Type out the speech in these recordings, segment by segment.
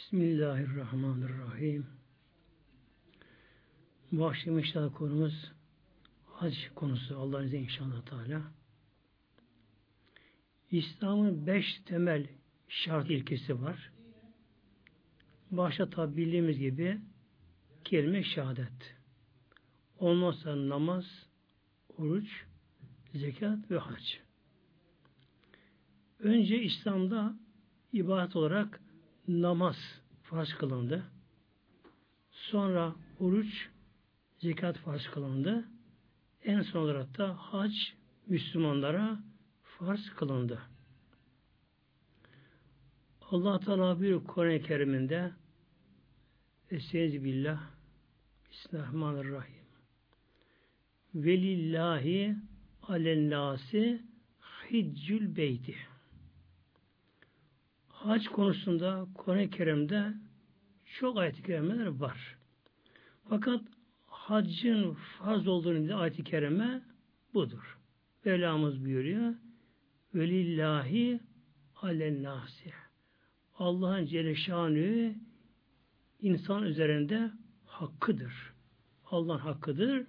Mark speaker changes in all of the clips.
Speaker 1: Bismillahirrahmanirrahim. Bu akşam inşallah konumuz hac konusu Allah'ın izniyle inşallah Teala. İslam'ın beş temel şart ilkesi var. Başta tabi bildiğimiz gibi kelime şehadet. Ondan namaz, oruç, zekat ve hac. Önce İslam'da ibadet olarak namaz farz kılındı. Sonra oruç, zekat farz kılındı. En son olarak da hac Müslümanlara farz kılındı. Allah Teala bir Kur'an-ı Kerim'inde Estaizu billah Bismillahirrahmanirrahim Velillahi alennâsi hiccül beyti Hac konusunda Kur'an-ı Kerim'de çok ayet-i kerimeler var. Fakat haccın farz olduğunu ayet-i kerime budur. Mevlamız buyuruyor. Velillahi alennâsi Allah'ın Celle insan üzerinde hakkıdır. Allah'ın hakkıdır.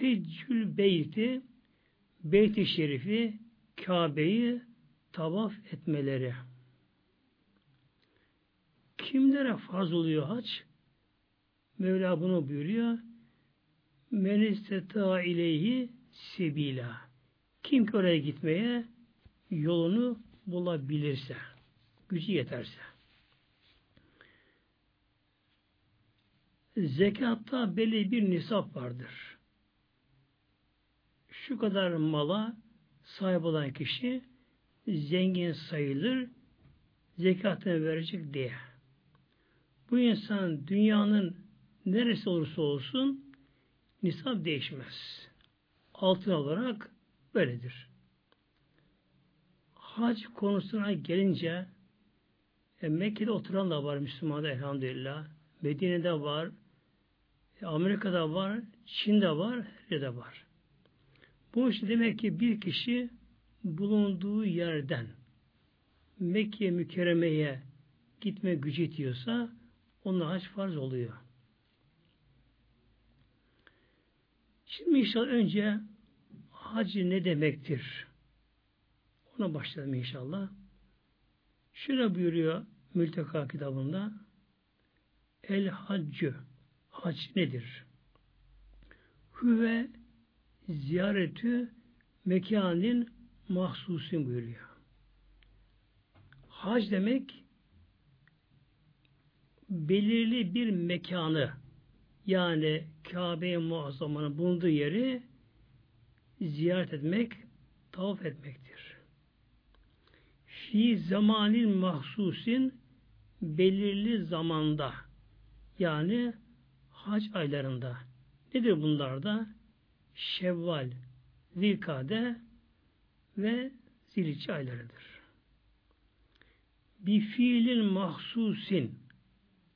Speaker 1: Hiccül beyti Beyt-i Şerifi Kabe'yi tavaf etmeleri. Kimlere farz oluyor hac? Mevla bunu buyuruyor. Men isteta ileyhi sebila. Kim ki oraya gitmeye yolunu bulabilirse, gücü yeterse. Zekatta belli bir nisap vardır. Şu kadar mala sahip olan kişi zengin sayılır, zekatını verecek diye. Bu insan dünyanın neresi olursa olsun nisap değişmez. Altın olarak böyledir. Hac konusuna gelince e, Mekke'de oturan da var Müslümanlar elhamdülillah. Medine'de var. E, Amerika'da var. Çin'de var. Her yerde var. Bu işte demek ki bir kişi bulunduğu yerden Mekke mükerremeye gitme gücü yetiyorsa ona hac farz oluyor. Şimdi inşallah önce hac ne demektir? Ona başlayalım inşallah. Şöyle buyuruyor Mülteka kitabında El haccü hac nedir? Hüve ziyaretü mekanin mahsusin buyuruyor. Hac demek belirli bir mekanı yani Kabe-i Muazzama'nın bulunduğu yeri ziyaret etmek, tavaf etmektir. Fi zamanil mahsusin belirli zamanda yani hac aylarında. Nedir bunlarda? Şevval, Zilkade ve Zilhicce aylarıdır. Bir fiilin mahsusin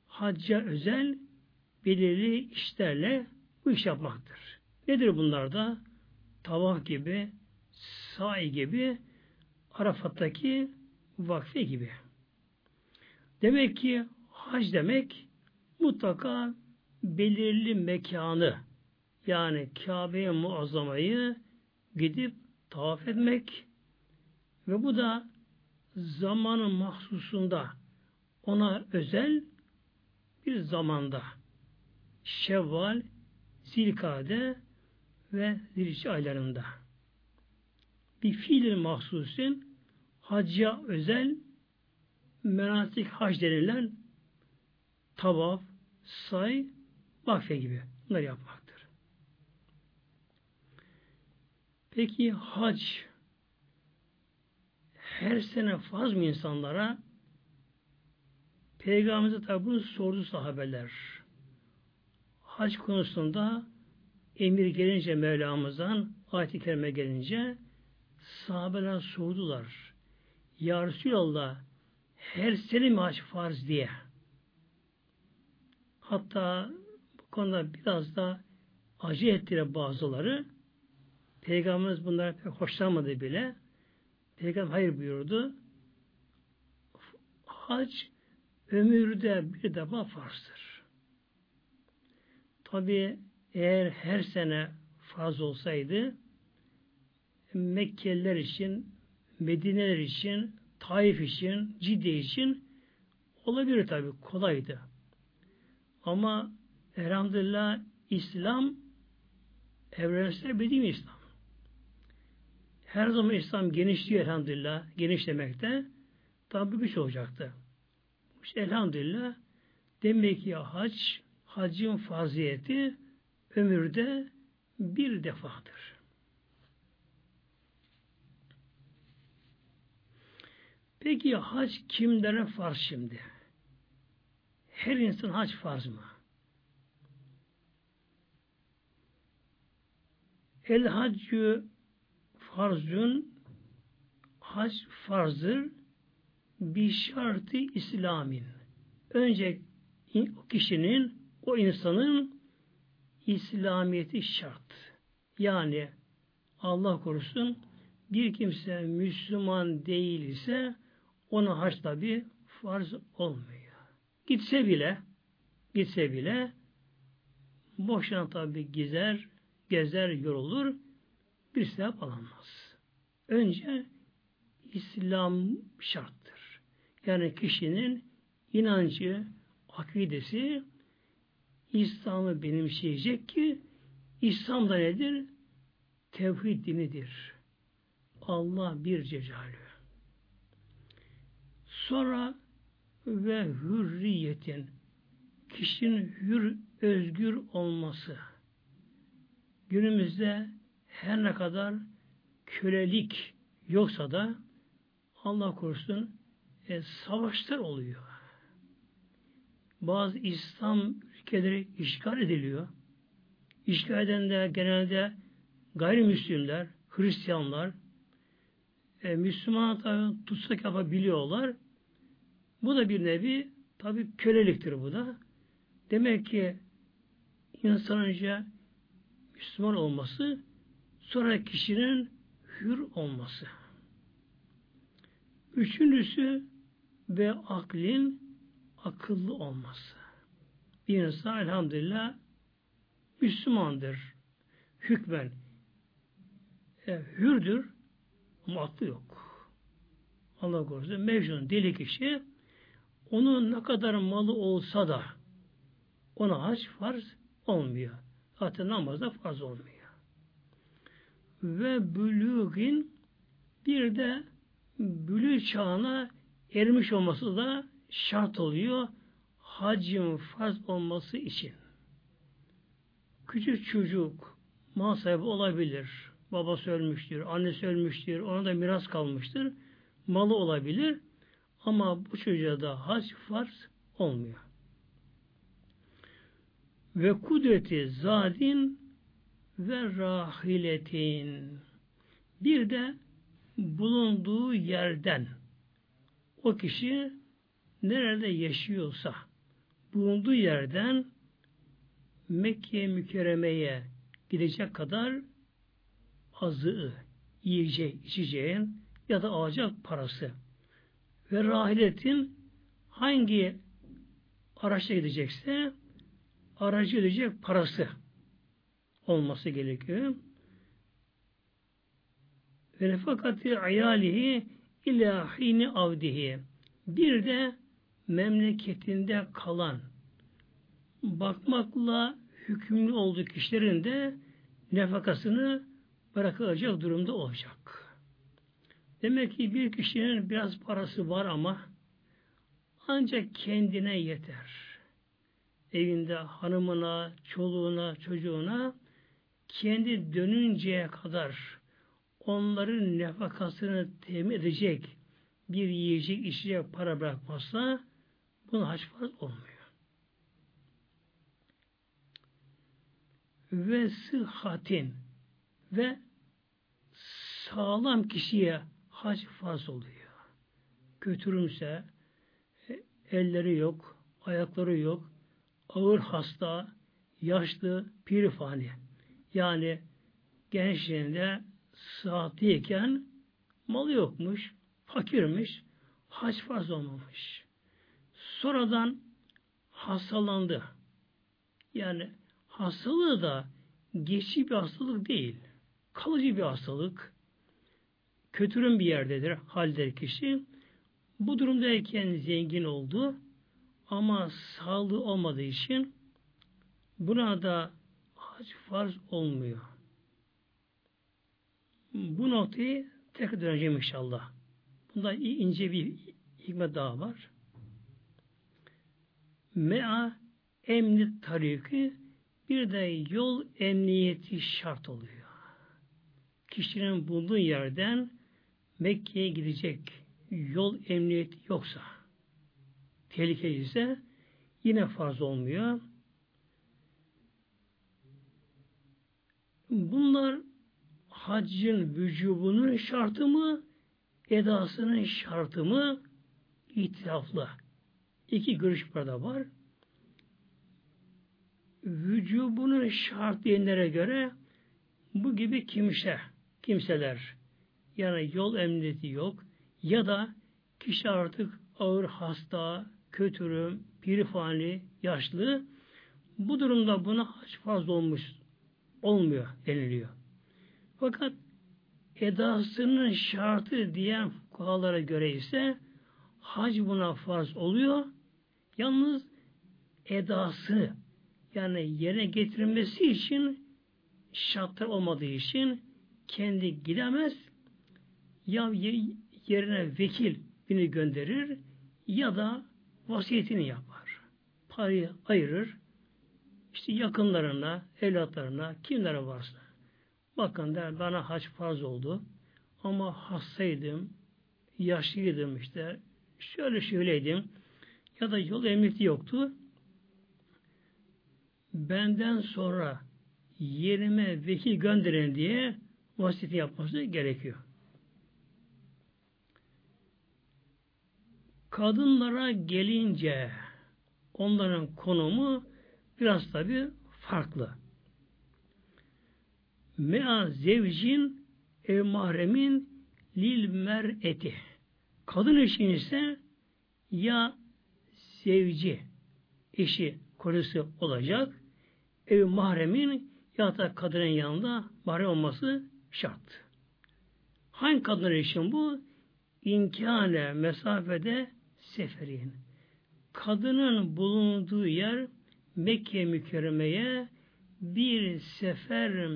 Speaker 1: hacca özel belirli işlerle bu iş yapmaktır. Nedir bunlar da? Tavaf gibi, sahi gibi, Arafat'taki vakfe gibi. Demek ki hac demek mutlaka belirli mekanı yani Kabe'ye muazzamayı gidip tavaf etmek ve bu da zamanın mahsusunda ona özel bir zamanda Şevval, Zilkade ve Zilhicce aylarında bir fiilin mahsusin hacca özel menasik hac denilen tavaf, say, vakfe gibi bunları yapmaktır. Peki hac her sene farz mı insanlara? Peygamberimize tabi bunu sordu sahabeler. Hac konusunda emir gelince Mevlamızdan ayet-i kerime gelince sahabeler sordular. Ya Resulallah her sene mi hac farz diye. Hatta bu konuda biraz da acı ettiler bazıları. Peygamberimiz bunlara pek hoşlanmadı bile. Peygamber hayır buyurdu. hac ömürde bir defa farzdır. Tabi eğer her sene farz olsaydı Mekkeliler için, Medineler için, Taif için, Cidde için olabilir tabi kolaydı. Ama elhamdülillah İslam evrensel bir İslam. Her zaman İslam genişliyor elhamdülillah. Geniş demekte. Tabi güç olacaktı. İşte elhamdülillah demek ki hac, hacın faziyeti ömürde bir defadır. Peki hac kimlere farz şimdi? Her insan hac farz mı? El haccü farzun hac farzdır bir şartı İslam'in. Önce o kişinin, o insanın İslamiyeti şart. Yani Allah korusun bir kimse Müslüman değil ise ona hac tabi farz olmuyor. Gitse bile gitse bile boşuna tabi gezer, gezer, yorulur bir sevap alamaz. Önce İslam şarttır. Yani kişinin inancı, akidesi İslam'ı benimseyecek ki İslam da nedir? Tevhid dinidir. Allah bir cecalü. Sonra ve hürriyetin kişinin hür, özgür olması. Günümüzde her ne kadar kölelik yoksa da Allah korusun e, savaşlar oluyor. Bazı İslam ülkeleri işgal ediliyor. İşgal edenler genelde gayrimüslimler, Hristiyanlar, e, Müslüman tabi tutsak yapabiliyorlar. Bu da bir nevi tabi köleliktir bu da. Demek ki insan önce Müslüman olması sonra kişinin hür olması. Üçüncüsü ve aklin akıllı olması. Bir insan elhamdülillah Müslümandır. Hükmen. E, hürdür ama aklı yok. Allah korusun. Mecnun deli kişi onun ne kadar malı olsa da ona hac farz olmuyor. Zaten namazda farz olmuyor. Ve bülüğün bir de bülü çağına ermiş olması da şart oluyor hacın farz olması için. Küçük çocuk mal sahibi olabilir. Babası ölmüştür, annesi ölmüştür, ona da miras kalmıştır. Malı olabilir. Ama bu çocuğa da hac farz olmuyor. Ve kudreti zadin ve rahiletin. Bir de bulunduğu yerden o kişi nerede yaşıyorsa bulunduğu yerden Mekke mükerremeye gidecek kadar azığı, yiyeceği, içeceğin ya da alacak parası ve rahiletin hangi araçla gidecekse aracı gidecek parası olması gerekiyor. Ve nefakati ayalihi ilahini avdihi. Bir de memleketinde kalan bakmakla hükümlü olduğu kişilerin de nefakasını bırakılacak durumda olacak. Demek ki bir kişinin biraz parası var ama ancak kendine yeter. Evinde hanımına, çoluğuna, çocuğuna kendi dönünceye kadar onların nefakasını temin edecek bir yiyecek, içecek para bırakmazsa buna haç farz olmuyor. Ve sıhhatin ve sağlam kişiye hac farz oluyor. Kötürümse e, elleri yok, ayakları yok, ağır hasta, yaşlı, pirifani. Yani gençliğinde sıhhatliyken malı yokmuş, fakirmiş, hac farz olmamış. Sonradan hastalandı. Yani hastalığı da geçici bir hastalık değil. Kalıcı bir hastalık. Kötürüm bir yerdedir, halder kişi. Bu durumdayken zengin oldu. Ama sağlığı olmadığı için buna da hac farz olmuyor. Bu noktayı tekrar döneceğim inşallah. Bunda ince bir hikmet daha var. Mea emni tariki bir de yol emniyeti şart oluyor. Kişinin bulunduğu yerden Mekke'ye gidecek yol emniyeti yoksa tehlikeli ise yine farz olmuyor. Bunlar haccın vücubunun şartı mı, edasının şartı mı itiraflı. İki görüş burada var. Vücubunun şart diyenlere göre bu gibi kimse, kimseler yani yol emniyeti yok ya da kişi artık ağır hasta, kötürüm, pirifani, yaşlı bu durumda buna hac fazla olmuş olmuyor deniliyor. Fakat edasının şartı diyen fukahalara göre ise hac buna farz oluyor. Yalnız edası yani yerine getirilmesi için şartlar olmadığı için kendi gidemez ya yerine vekil bini gönderir ya da vasiyetini yapar. Parayı ayırır. İşte yakınlarına, evlatlarına, kimlere varsa. Bakın der bana haç farz oldu. Ama hastaydım, yaşlıydım işte, şöyle şöyleydim. Ya da yol emniyeti yoktu. Benden sonra yerime vekil gönderin diye vasiyeti yapması gerekiyor. Kadınlara gelince onların konumu biraz tabi farklı. Mea zevcin ev mahremin lil mer'eti. Kadın için ise ya sevci eşi kocası olacak ev mahremin ya da kadının yanında mahrem olması şart. Hangi kadınlar için bu? İnkâne mesafede seferin. Kadının bulunduğu yer Mekke mükerremeye bir sefer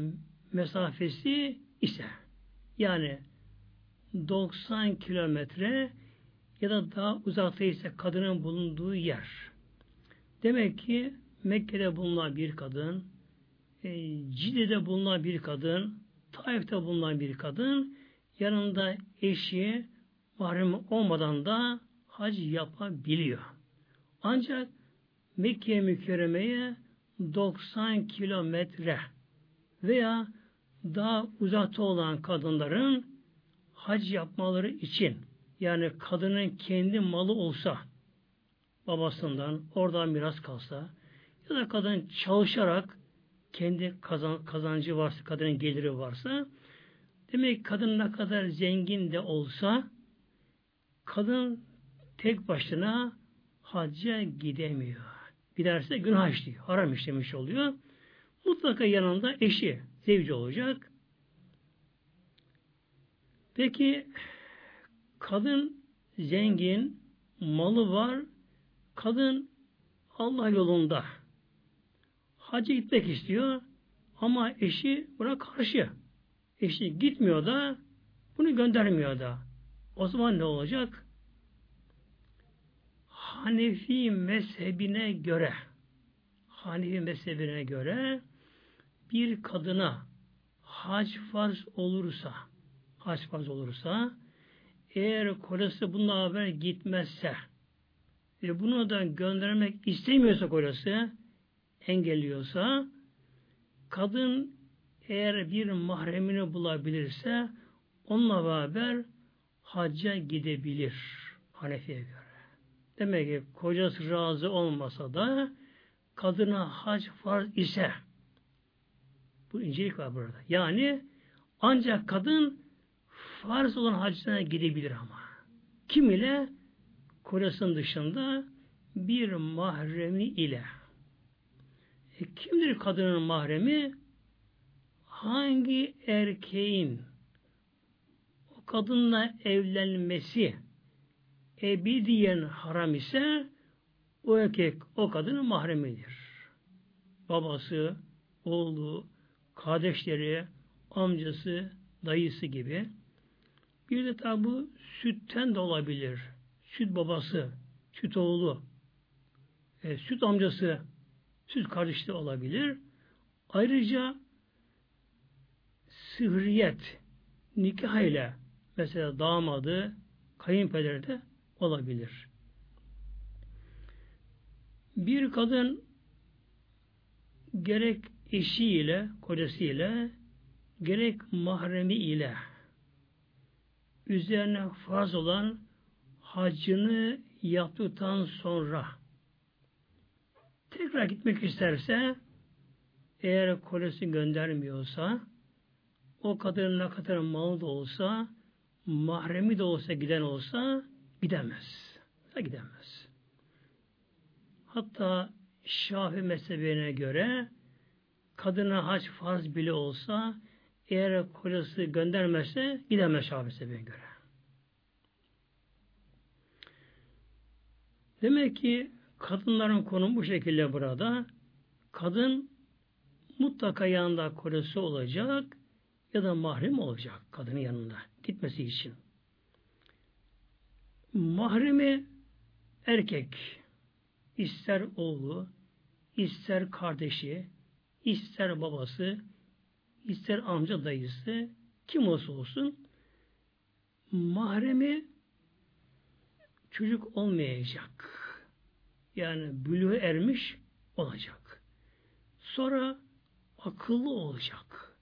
Speaker 1: mesafesi ise yani 90 kilometre ya da daha uzakta ise kadının bulunduğu yer. Demek ki Mekke'de bulunan bir kadın, e, Cide'de bulunan bir kadın, Taif'te bulunan bir kadın yanında eşi mahrem olmadan da hac yapabiliyor. Ancak Mekke mükerremeye 90 kilometre veya daha uzakta olan kadınların hac yapmaları için yani kadının kendi malı olsa babasından oradan miras kalsa ya da kadın çalışarak kendi kazan, kazancı varsa, kadının geliri varsa demek ki kadın ne kadar zengin de olsa kadın tek başına hacca gidemiyor. Giderse günah işliyor. Haram işlemiş oluyor. Mutlaka yanında eşi, zevci olacak. Peki kadın zengin, malı var, kadın Allah yolunda hacca gitmek istiyor ama eşi buna karşı. Eşi gitmiyor da bunu göndermiyor da. O zaman ne olacak? Hanefi mezhebine göre Hanefi mezhebine göre bir kadına hac farz olursa hac farz olursa eğer kocası bununla haber gitmezse ve bunu da göndermek istemiyorsa kocası engelliyorsa kadın eğer bir mahremini bulabilirse onunla beraber hacca gidebilir Hanefi'ye göre. Demek ki kocası razı olmasa da kadına hac farz ise bu incelik var burada. Yani ancak kadın farz olan hacına gidebilir ama. Kim ile? Kocasının dışında bir mahremi ile. E, kimdir kadının mahremi? Hangi erkeğin o kadınla evlenmesi ebediyen haram ise o erkek o kadının mahremidir. Babası, oğlu, kardeşleri, amcası, dayısı gibi. Bir de tabi bu sütten de olabilir. Süt babası, süt oğlu, e, süt amcası, süt kardeşi de olabilir. Ayrıca sıhriyet, nikah ile mesela damadı, kayınpederi de olabilir. Bir kadın gerek eşiyle, kocasıyla, gerek mahremi ile üzerine farz olan hacını yaptıktan sonra tekrar gitmek isterse eğer kolesi göndermiyorsa o kadının ne kadar malı da olsa mahremi de olsa giden olsa gidemez. Gidemez. Hatta Şafi mezhebine göre kadına hac farz bile olsa eğer kocası göndermezse gidemez Şafi mezhebine göre. Demek ki kadınların konumu bu şekilde burada. Kadın mutlaka yanında kocası olacak ya da mahrem olacak kadının yanında gitmesi için. Mahremi erkek ister oğlu, ister kardeşi, ister babası, ister amca dayısı, kim olsa olsun mahremi çocuk olmayacak. Yani bülüğe ermiş olacak. Sonra akıllı olacak.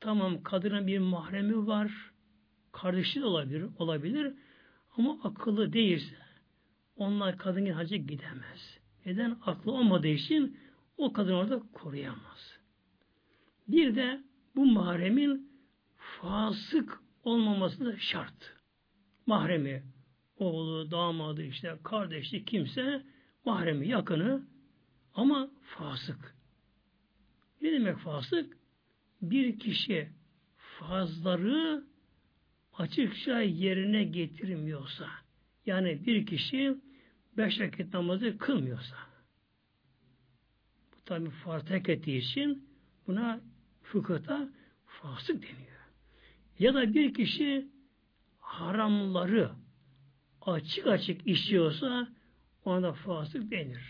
Speaker 1: Tamam kadının bir mahremi var, kardeşi de olabilir, olabilir ama akıllı değilse onlar kadın hacı gidemez. Neden? Aklı olmadığı için o kadın orada koruyamaz. Bir de bu mahremin fasık olmaması da şart. Mahremi, oğlu, damadı işte, kardeşi kimse mahremi, yakını ama fasık. Ne demek fasık? Bir kişi fazları açıkça yerine getirmiyorsa, yani bir kişi beş vakit namazı kılmıyorsa, bu tabi farz tek ettiği için buna fıkıhta fasık deniyor. Ya da bir kişi haramları açık açık işliyorsa ona fasık denir.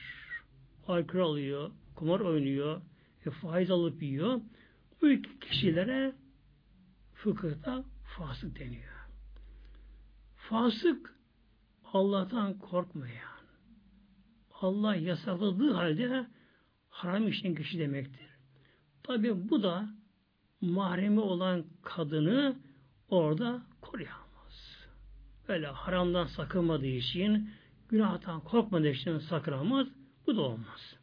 Speaker 1: Alkol alıyor, kumar oynuyor, e, faiz alıp yiyor. Bu kişilere fıkıhta fasık deniyor. Fasık Allah'tan korkmayan, Allah yasakladığı halde haram işleyen kişi demektir. Tabi bu da mahremi olan kadını orada koruyamaz. Öyle haramdan sakınmadığı için, günahtan korkmadığı için sakınamaz, bu da olmaz.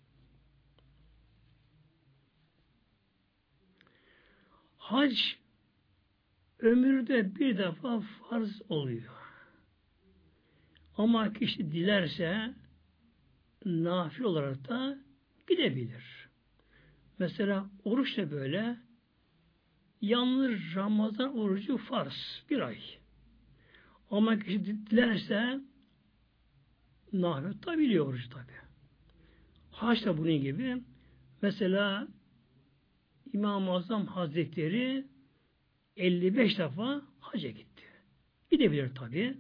Speaker 1: Hac ömürde bir defa farz oluyor. Ama kişi dilerse nafil olarak da gidebilir. Mesela oruç da böyle yalnız Ramazan orucu farz bir ay. Ama kişi dilerse nafile tutabiliyor orucu tabi. Haç da bunun gibi. Mesela İmam-ı Azam Hazretleri 55 defa hacca gitti. Gidebilir tabi.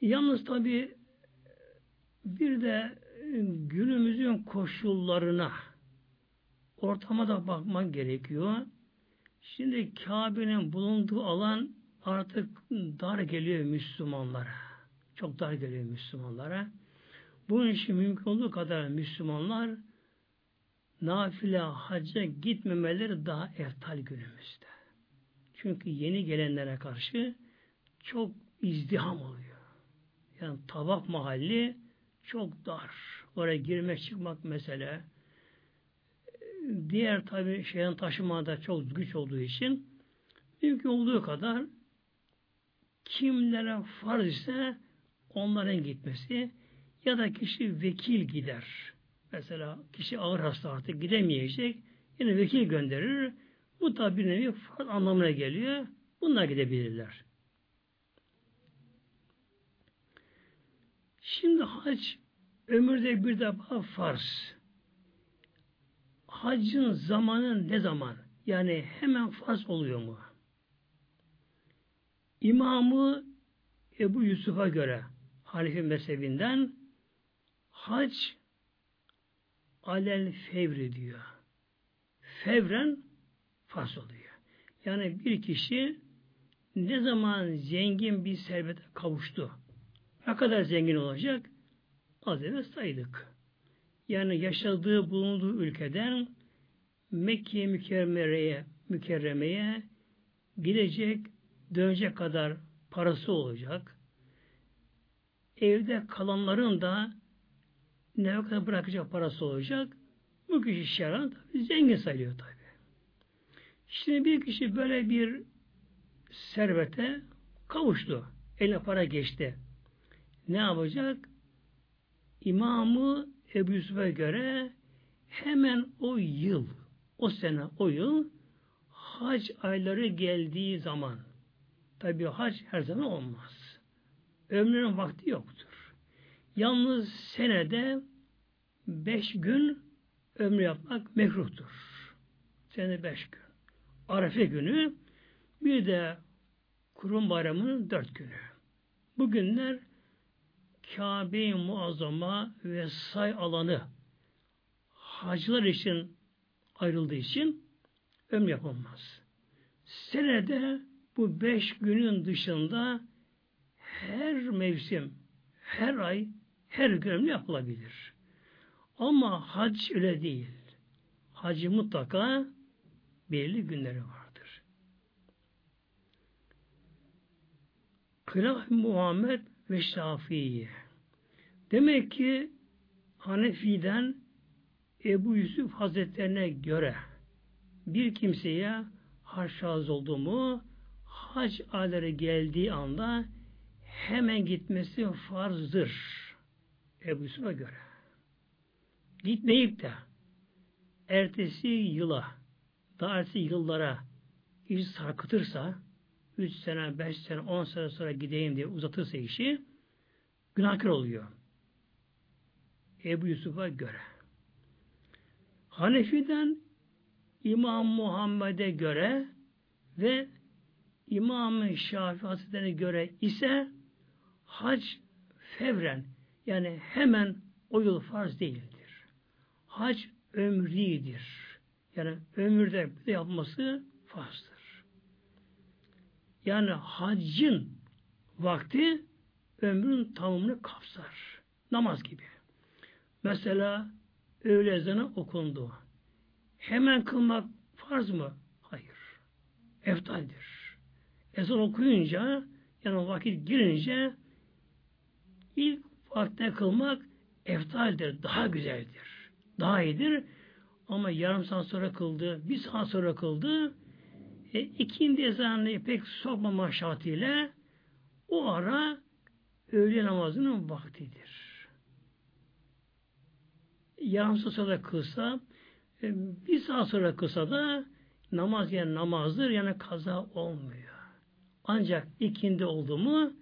Speaker 1: Yalnız tabi bir de günümüzün koşullarına ortama da bakmak gerekiyor. Şimdi Kabe'nin bulunduğu alan artık dar geliyor Müslümanlara. Çok dar geliyor Müslümanlara. Bunun için mümkün olduğu kadar Müslümanlar nafile hacca gitmemeleri daha eftal günümüzde. Çünkü yeni gelenlere karşı çok izdiham oluyor. Yani tabak mahalli çok dar. Oraya girmek çıkmak mesele. Diğer tabi şeyden taşıma da çok güç olduğu için mümkün olduğu kadar kimlere farz ise onların gitmesi ya da kişi vekil gider. Mesela kişi ağır hasta artık gidemeyecek. Yine vekil gönderir. Bu da bir nevi anlamına geliyor. Bunlar gidebilirler. Şimdi hac ömürde bir defa farz. Hacın zamanı ne zaman? Yani hemen farz oluyor mu? İmamı Ebu Yusuf'a göre Hanifi mezhebinden hac alel fevri diyor. Fevren farz oluyor. Yani bir kişi ne zaman zengin bir servete kavuştu, ne kadar zengin olacak? Az evvel saydık. Yani yaşadığı, bulunduğu ülkeden Mekke mükerremeye, mükerremeye gidecek, dönecek kadar parası olacak. Evde kalanların da ne kadar bırakacak parası olacak. Bu kişi şeran zengin sayılıyor tabi. Şimdi bir kişi böyle bir servete kavuştu. Eline para geçti. Ne yapacak? İmamı Ebu Yusuf'a göre hemen o yıl, o sene, o yıl hac ayları geldiği zaman tabi hac her zaman olmaz. Ömrünün vakti yoktur. Yalnız senede beş gün ömrü yapmak mekruhtur. Senede beş gün. Arefe günü bir de Kurum Bayramı'nın dört günü. Bu günler Kabe-i Muazzama ve say alanı hacılar için ayrıldığı için ömür yapılmaz. Senede bu beş günün dışında her mevsim, her ay, her gün yapılabilir. Ama hac öyle değil. Hacı mutlaka belirli günleri vardır. Kılah Muhammed ve Şafii. Demek ki Hanefi'den Ebu Yusuf Hazretlerine göre bir kimseye harşaz oldu mu hac ayları geldiği anda hemen gitmesi farzdır. Ebu Yusuf'a göre. Gitmeyip de ertesi yıla daha ertesi yıllara iş sarkıtırsa 3 sene, 5 sene, 10 sene sonra gideyim diye uzatırsa işi günahkar oluyor. Ebu Yusuf'a göre. Hanefi'den İmam Muhammed'e göre ve İmam-ı Şafii Hazretleri'ne göre ise hac fevren yani hemen o yıl farz değildir. Hac ömridir. Yani ömürde yapması farzdır. Yani haccın vakti ömrün tamamını kapsar. Namaz gibi. Mesela öğle ezanı okundu. Hemen kılmak farz mı? Hayır. Eftaldir. Ezan okuyunca yani vakit girince ilk vaktine kılmak eftaldir, daha güzeldir. Daha iyidir. Ama yarım saat sonra kıldı, bir saat sonra kıldı. E, ikindi ezanını pek sokmama şartıyla o ara öğle namazının vaktidir yarım saat sonra kılsa e, bir saat sonra kılsa da namaz yani namazdır yani kaza olmuyor. Ancak ikindi oldu mu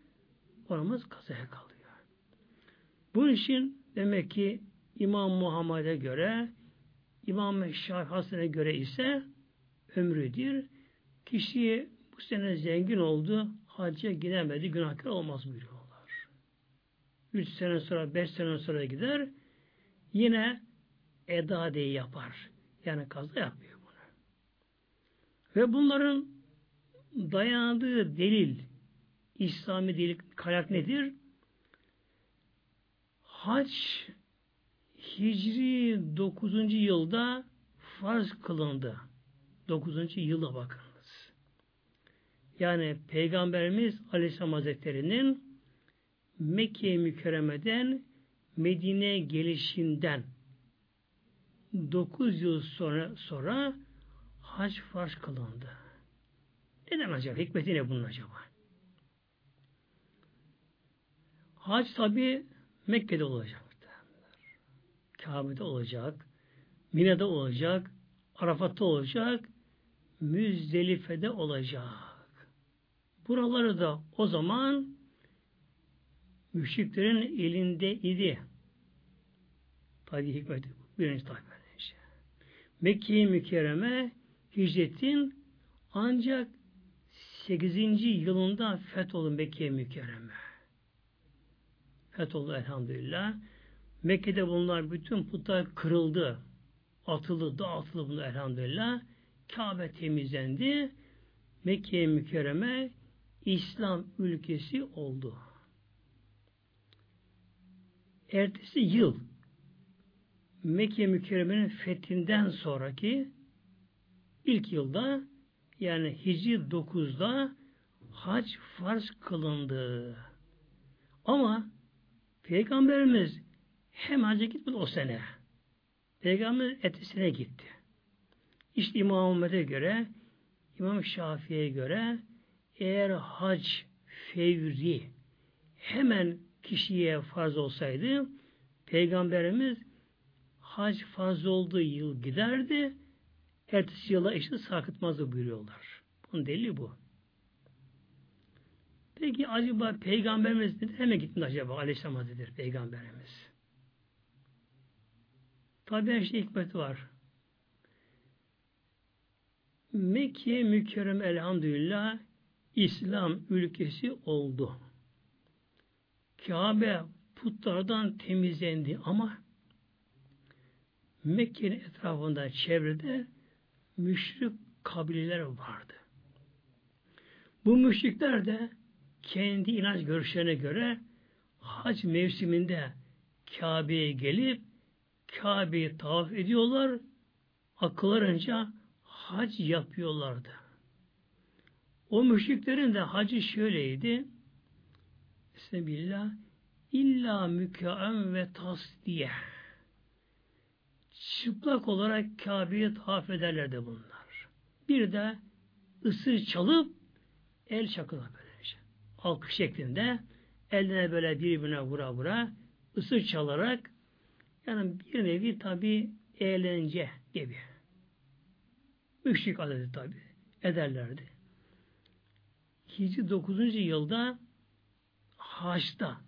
Speaker 1: oramız kazaya kalıyor. Bu için demek ki İmam Muhammed'e göre İmam Şafii Hasan'a göre ise ömrüdür. Kişi bu sene zengin oldu, hacca gidemedi, günahkar olmaz buyuruyorlar. Üç sene sonra, beş sene sonra gider, yine eda diye yapar. Yani kaza yapmıyor bunu. Ve bunların dayandığı delil, İslami delil kayak nedir? Hac Hicri 9. yılda farz kılındı. 9. yıla bakınız. Yani Peygamberimiz Aleyhisselam Hazretleri'nin Mekke mükerremeden Medine gelişinden 9 yıl sonra sonra hac farz kılındı. Neden acaba? Hikmeti ne bunun acaba? Hac tabi Mekke'de olacak. Kabe'de olacak. Mine'de olacak. Arafat'ta olacak. Müzdelife'de olacak. Buraları da o zaman müşriklerin elinde idi. Tabi hikmet birinci tabi. Mekke-i Mükerreme hicretin ancak 8. yılında fetholdu Mekke-i Mükerreme. Fetholdu elhamdülillah. Mekke'de bunlar bütün putlar kırıldı. Atıldı, dağıtıldı bunlar elhamdülillah. Kabe temizlendi. Mekke-i Mükerreme İslam ülkesi oldu. Ertesi yıl Mekke mükerremenin fethinden sonraki ilk yılda yani Hicri 9'da hac farz kılındı. Ama Peygamberimiz hem hacca gitmedi o sene. Peygamber etisine gitti. İşte İmam Ahmet'e göre İmam Şafii'ye göre eğer hac fevri hemen kişiye farz olsaydı Peygamberimiz hac farz olduğu yıl giderdi, ertesi yıla işte sarkıtmazdı buyuruyorlar. Bunun delili bu. Peki acaba Peygamberimiz neden hemen gitmedi acaba Aleyhisselam Hazretleri Peygamberimiz? Tabi her hikmeti var. Mekke mükerrem elhamdülillah İslam ülkesi oldu. Kabe putlardan temizlendi ama Mekke'nin etrafında çevrede müşrik kabileler vardı. Bu müşrikler de kendi inanç görüşlerine göre hac mevsiminde Kabe'ye gelip Kabe'yi tavaf ediyorlar, akıllarınca hac yapıyorlardı. O müşriklerin de hacı şöyleydi. Bismillah illa mükaem ve tasdiye çıplak olarak Kabe'ye tavaf ederlerdi bunlar. Bir de ısır çalıp el çakıla böylece. Alkış şeklinde eline böyle birbirine vura vura ısır çalarak yani bir nevi tabi eğlence gibi. Müşrik adeti tabi ederlerdi. Hicri 9. yılda Haç'ta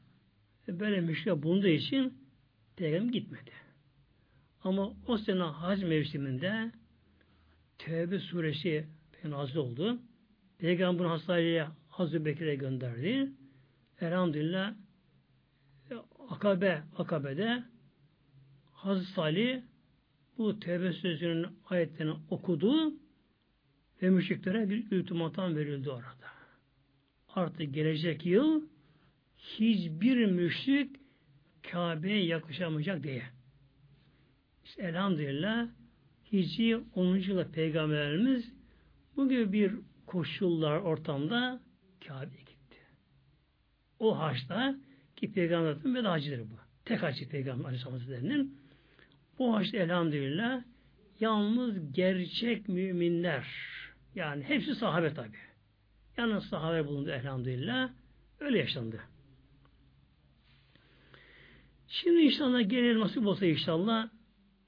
Speaker 1: böyle müşrik bulunduğu için Peygamber gitmedi. Ama o sene hac mevsiminde Tevbe suresi nazil oldu. Peygamber hastaneye Hazreti Bekir'e gönderdi. Elhamdülillah Akabe, Akabe'de Hazreti Salih bu Tevbe Suresi'nin ayetlerini okudu ve müşriklere bir ultimatam verildi orada. Artık gelecek yıl hiçbir müşrik Kabe'ye yakışamayacak diye. İşte elhamdülillah Hicri 10. yılda Peygamberimiz bu gibi bir koşullar ortamda Kabe'ye gitti. O haçta ki Peygamberin ve hacıdır bu. Tek hacı Peygamber Aleyhisselam Hazretleri'nin o haçta elhamdülillah yalnız gerçek müminler yani hepsi sahabe tabi. Yalnız sahabe bulundu elhamdülillah. Öyle yaşandı. Şimdi inşallah gelelim nasip olsa inşallah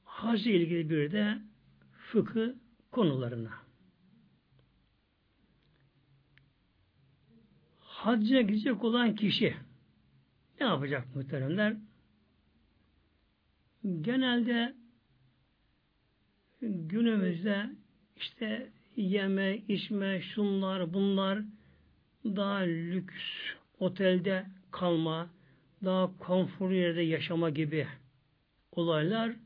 Speaker 1: hacı ilgili bir de fıkı konularına. Hacca gidecek olan kişi ne yapacak muhteremler? Genelde günümüzde işte yeme, içme, şunlar, bunlar daha lüks otelde kalma, daha konforlu yerde yaşama gibi olaylar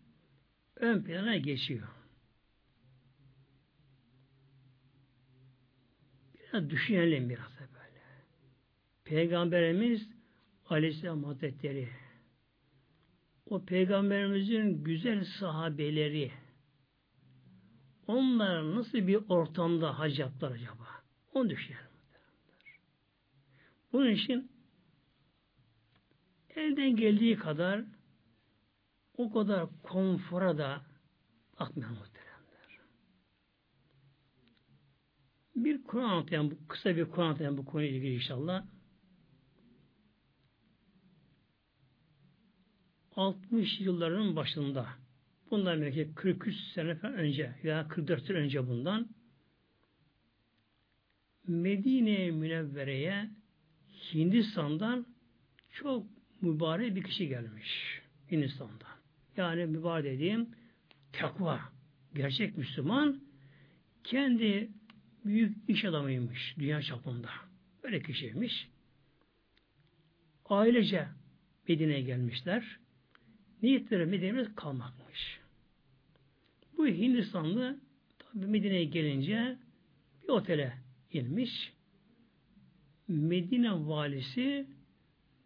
Speaker 1: ön plana geçiyor. Biraz düşünelim biraz böyle. Peygamberimiz Aleyhisselam Hazretleri o peygamberimizin güzel sahabeleri onlar nasıl bir ortamda hac yaptılar acaba? Onu düşünelim. Bunun için elden geldiği kadar o kadar konfora da atmayan muhteremler. Bir Kur'an anlatan, kısa bir Kur'an anlatan bu konuyla ilgili inşallah. 60 yılların başında bundan belki 43 sene falan önce veya 44 yıl önce bundan Medine Münevvere'ye Hindistan'dan çok mübarek bir kişi gelmiş. Hindistan'dan. Yani mübarek dediğim takva, gerçek Müslüman kendi büyük iş adamıymış dünya çapında. Böyle kişiymiş. Ailece Medine'ye gelmişler. Medine'de kalmakmış. Bu Hindistanlı tabi Medine'ye gelince bir otele inmiş. Medine valisi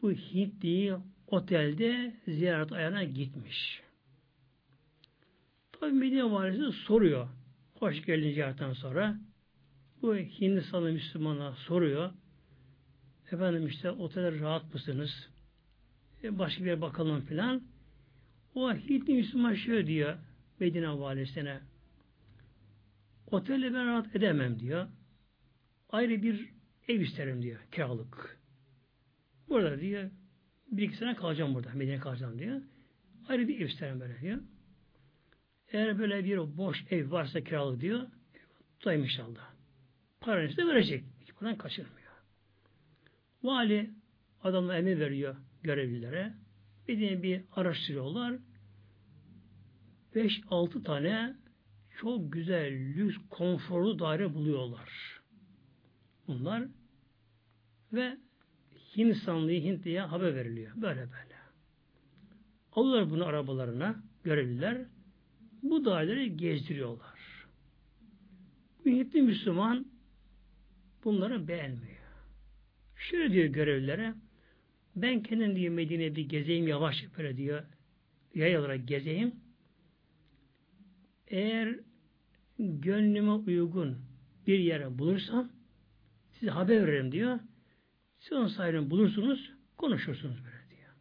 Speaker 1: bu Hintliyi otelde ziyaret ayağına gitmiş. Tabi Medine valisi soruyor. Hoş geldin ziyaretten sonra. Bu Hindistanlı Müslümana soruyor. Efendim işte otelde rahat mısınız? E başka bir bakalım filan. O Hintli Müslüman şöyle diyor Medine valisine. Otelde ben rahat edemem diyor. Ayrı bir ev isterim diyor. Kiralık. Burada diyor bir iki sene kalacağım burada. Medine kalacağım diyor. Ayrı bir ev isterim böyle diyor. Eğer böyle bir boş ev varsa kiralık diyor. Tutayım inşallah. Paranı da verecek. Hiç paradan kaçırmıyor. Vali adamla emir veriyor görevlilere. Bir bir araştırıyorlar. 5-6 tane çok güzel, lüks, konforlu daire buluyorlar. Bunlar ve Hindistanlı'yı Hintli'ye haber veriliyor. Böyle böyle. Alıyorlar bunu arabalarına görevliler. Bu daireleri gezdiriyorlar. Hintli Müslüman bunları beğenmiyor. Şöyle diyor görevlilere ben kendim diyor Medine'ye bir gezeyim yavaş böyle diyor yay olarak gezeyim. Eğer gönlüme uygun bir yere bulursam size haber veririm diyor. Siz onun sahibini bulursunuz, konuşursunuz böyle diyor.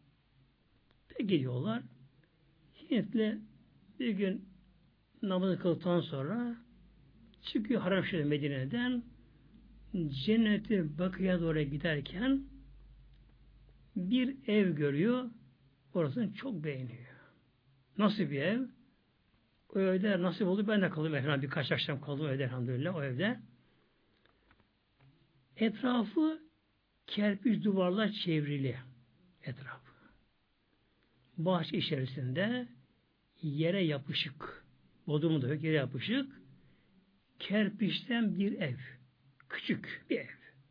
Speaker 1: Peki gidiyorlar. Hintli bir gün namazı kıldıktan sonra çıkıyor Haramşehir Medine'den cenneti bakıya doğru giderken bir ev görüyor. Orasını çok beğeniyor. Nasıl bir ev? O evde nasip oldu ben de kaldım. Efendim birkaç akşam kaldım evde elhamdülillah o evde. Etrafı kerpiç duvarlar çevrili etrafı. Bahçe içerisinde yere yapışık. Bodumu da yok, yere yapışık. Kerpiçten bir ev. Küçük bir ev.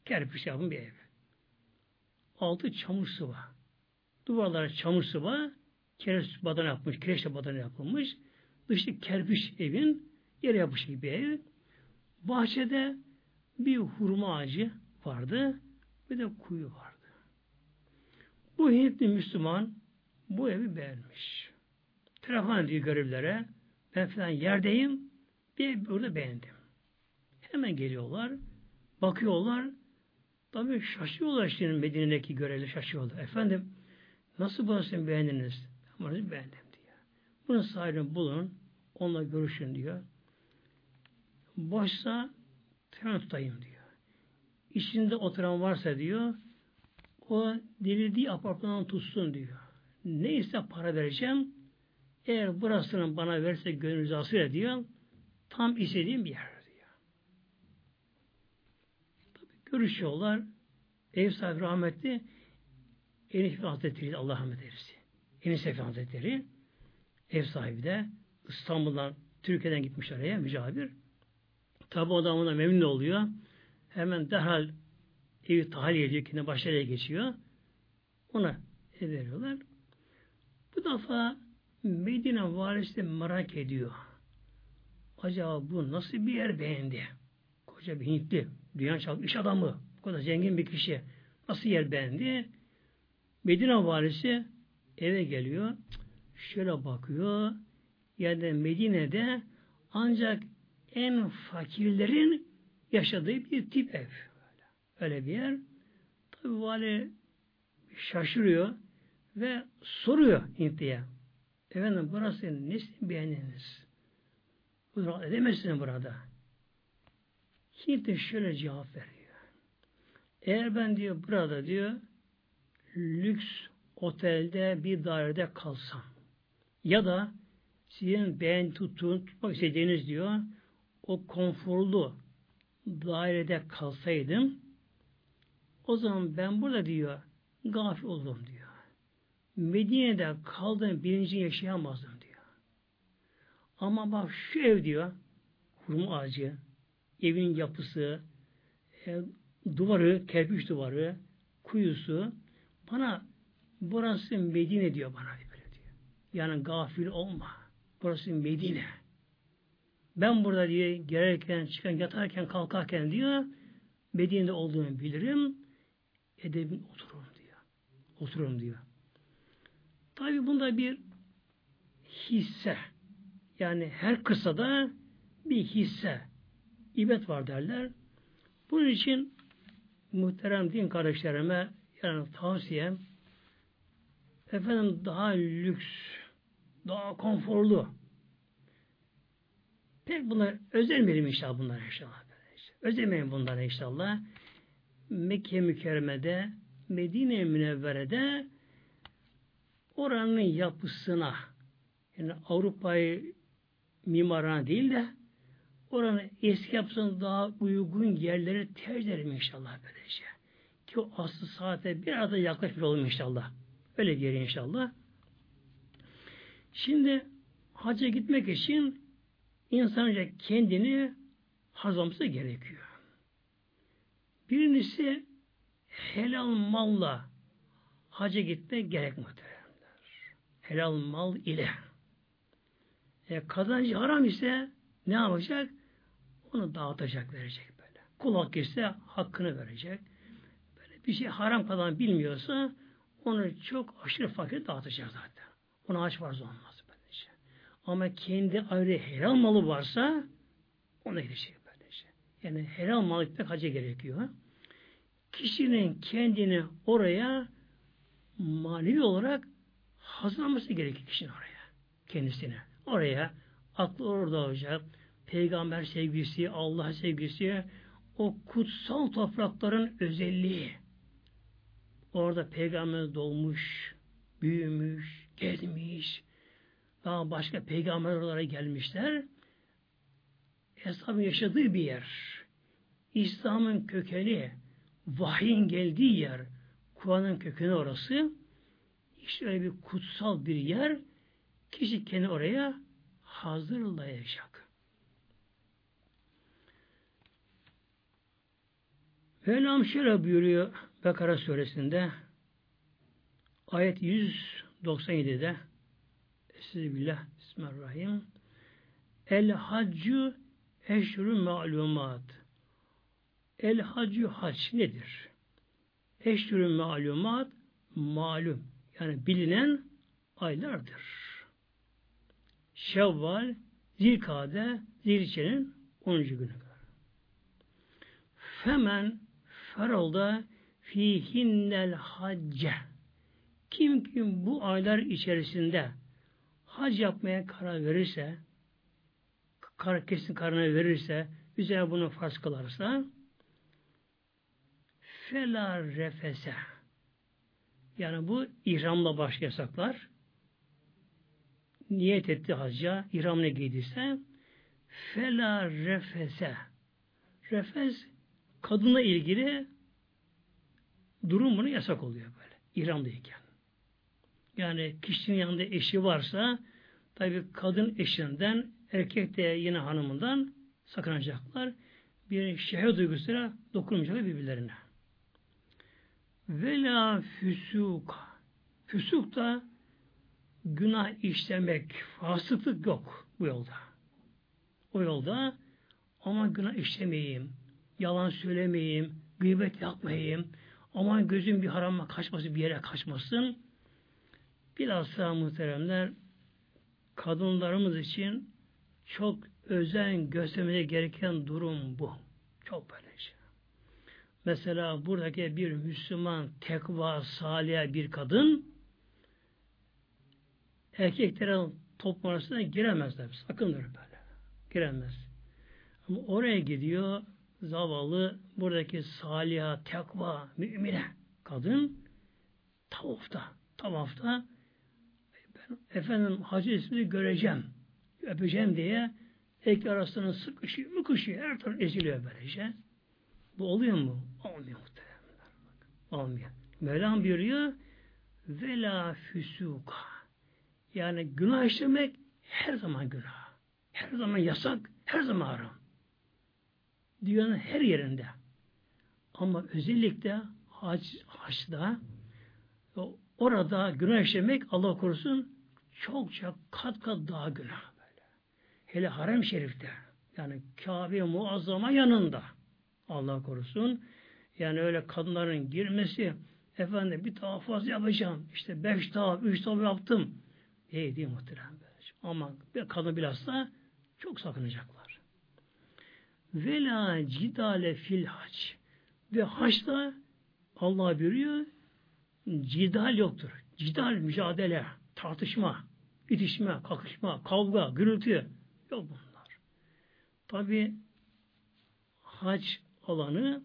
Speaker 1: Kerpiç yapın bir ev. Altı çamur sıva. Duvarlar çamur sıva. Kireç badana yapmış. Kireçle badana yapılmış. Dışı kerpiç evin yere yapışık bir ev. Bahçede bir hurma ağacı vardı. Bir de kuyu vardı. Bu Hintli Müslüman bu evi beğenmiş. Telefon ediyor görevlere. Ben falan yerdeyim. Bir burada beğendim. Hemen geliyorlar. Bakıyorlar. Tabii şaşıyorlar şimdi Medine'deki görevli şaşıyorlar. Efendim nasıl burasını beğendiniz? Ben burasını beğendim diyor. Bunun sahibini bulun. Onunla görüşün diyor. Boşsa telefon tutayım diyor. İçinde oturan varsa diyor o dirildiği apartmanı tutsun diyor. Neyse para vereceğim. Eğer burasını bana verse gönül rızası diyor. Tam istediğim bir yer diyor. Tabii görüşüyorlar. Ev sahibi rahmetli Enif Hazretleri Allah rahmet eylesin. Enif Sefi Hazretleri ev sahibi de İstanbul'dan Türkiye'den gitmiş oraya mücabir. Tabi adamına memnun oluyor. Hemen derhal evi tahliye ediyor. Kendi başarıya geçiyor. Ona veriyorlar. Bu defa Medine valisi de merak ediyor. Acaba bu nasıl bir yer beğendi? Koca bir Hintli, dünya çapı iş adamı, bu kadar zengin bir kişi nasıl yer beğendi? Medine valisi eve geliyor, şöyle bakıyor, yani Medine'de ancak en fakirlerin yaşadığı bir tip ev. Öyle bir yer. Tabi vali şaşırıyor ve soruyor Hintli'ye. Efendim burası nesini beğendiniz? Bu rahat edemezsin burada. Hintli şöyle cevap veriyor. Eğer ben diyor burada diyor lüks otelde bir dairede kalsam ya da sizin beğen tuttuğun, tutmak istediğiniz diyor o konforlu dairede kalsaydım o zaman ben burada diyor gafil olurum diyor. Medine'de kaldığım birinci yaşayamazdım diyor. Ama bak şu ev diyor hurma ağacı, evin yapısı, e, duvarı, kerpiç duvarı, kuyusu bana burası Medine diyor bana böyle diyor. Yani gafil olma. Burası Medine. Ben burada diye gelirken, çıkan, yatarken, kalkarken diyor Medine'de olduğumu bilirim. Edebin otururum diyor. Otururum diyor. Tabi bunda bir hisse. Yani her kısada bir hisse, ibet var derler. Bunun için muhterem din kardeşlerime yani tavsiyem efendim daha lüks, daha konforlu. Pek bunlar özelmeyelim inşallah bunlar inşallah. Özemeyin bunları inşallah. Mekke mükerremede, Medine Münevvere'de oranın yapısına yani Avrupa'yı mimarına değil de oranın eski yapısına daha uygun yerleri tercih edelim inşallah böylece. Ki o aslı saate biraz da yaklaşmış olalım inşallah. Öyle diyelim inşallah. Şimdi hacca gitmek için insan önce kendini hazırlaması gerekiyor. Birincisi helal malla hacca gitmek gerek muhteremler. Helal mal ile. E, kazancı haram ise ne yapacak? Onu dağıtacak, verecek böyle. Kulak ise hakkını verecek. Böyle bir şey haram kalan bilmiyorsa onu çok aşırı fakir dağıtacak zaten. Ona aç varsa olmaz böylece. Ama kendi ayrı helal malı varsa ona gidecek böylece. Yani helal malı gitmek hacı gerekiyor. Kişinin kendini oraya manevi olarak hazırlaması gerekiyor kişinin oraya. Kendisine. Oraya aklı orada olacak. Peygamber sevgisi, Allah sevgisi, o kutsal toprakların özelliği. Orada peygamber doğmuş, büyümüş, gezmiş, daha başka peygamberlere gelmişler. Eshabın yaşadığı bir yer. İslam'ın kökeni, vahyin geldiği yer, Kur'an'ın kökeni orası. İşte öyle bir kutsal bir yer. Kişi kendi oraya hazırlayacak. Mevlam şöyle buyuruyor Bekara suresinde ayet 197'de Estağfirullah Bismillahirrahmanirrahim El haccu eşrü malumat El haccu hac nedir? Eşrü malumat malum yani bilinen aylardır. Şevval, Zilkade, Zilçe'nin 10. günü kadar. Femen feralda fihinnel hacce. Kim kim bu aylar içerisinde hac yapmaya karar verirse, kar, kesin kararını verirse, üzerine bunu farz kılarsa, fela refese. Yani bu ihramla baş yasaklar. Niyet etti hacca, ihramını giydiyse, fela refese. Refes, kadınla ilgili durum bunu yasak oluyor böyle. İhramdayken. Yani kişinin yanında eşi varsa tabi kadın eşinden erkek de yine hanımından sakınacaklar. Bir şehir duygusuyla dokunmayacaklar birbirlerine. Vela füsuk. Füsuk da günah işlemek, fasıklık yok bu yolda. O yolda ama günah işlemeyeyim, yalan söylemeyeyim, gıybet yapmayayım, aman gözüm bir harama kaçmasın, bir yere kaçmasın. Bilhassa muhteremler kadınlarımız için çok özen göstermeye gereken durum bu. Çok böyle şey. Mesela buradaki bir Müslüman, tekva, salih bir kadın erkeklerin toplum arasına giremezler. Sakındır böyle. Giremez. Ama oraya gidiyor zavallı buradaki salih, tekva, mümine kadın tavufta tavafta ben efendim hacı ismini göreceğim, öpeceğim diye ek arasına sıkışıyor, mıkışıyor, her taraf eziliyor böylece. Bu oluyor mu? Olmuyor muhtemelen. Olmuyor. Mevlam buyuruyor ve la füsuka. Yani günah işlemek her zaman günah. Her zaman yasak, her zaman haram. Dünyanın her yerinde. Ama özellikle hac, haçta orada günah işlemek Allah korusun çok çok kat kat daha günah böyle. Hele harem şerifte yani Kabe muazzama yanında Allah korusun. Yani öyle kadınların girmesi efendim bir tavaf yapacağım. İşte beş tavaf, üç tavaf yaptım. İyi değil muhterem. Ama bir kadın bilhassa çok sakınacaklar. Vela cidale fil hac. Ve haçta Allah buyuruyor cidal yoktur. Cidal mücadele, tartışma, itişme, kakışma, kavga, gürültü yok bunlar. Tabi hac alanı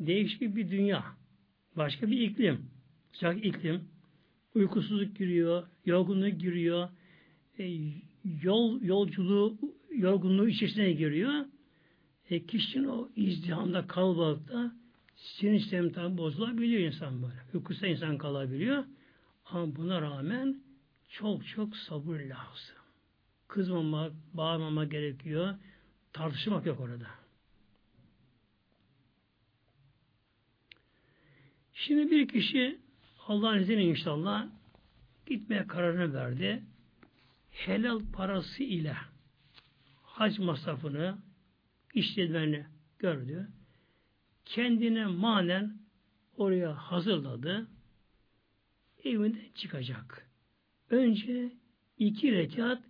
Speaker 1: değişik bir dünya. Başka bir iklim. Sıcak iklim. Uykusuzluk giriyor, yorgunluk giriyor, e, yol yolculuğu, yorgunluğu içerisine giriyor. E, kişinin o izdihamda, kalabalıkta sinir sistemi tabi bozulabiliyor insan böyle. Uykusu insan kalabiliyor. Ama buna rağmen çok çok sabır lazım. Kızmamak, bağırmamak gerekiyor. Tartışmak yok orada. Şimdi bir kişi Allah'ın izniyle inşallah gitmeye kararını verdi. Helal parası ile hac masrafını işletmeni gördü. Kendine manen oraya hazırladı. Evinden çıkacak. Önce iki rekat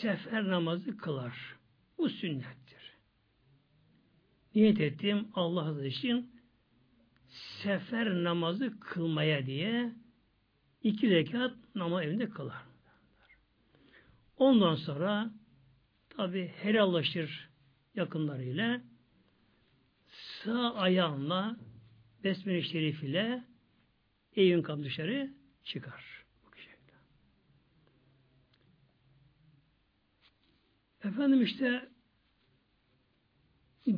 Speaker 1: sefer namazı kılar. Bu sünnettir. Niyet ettim Allah için sefer namazı kılmaya diye iki rekat namaz evinde kılar. Ondan sonra tabi helallaşır yakınlarıyla sağ ayağınla besmele şerif ile evin kapı dışarı çıkar. Efendim işte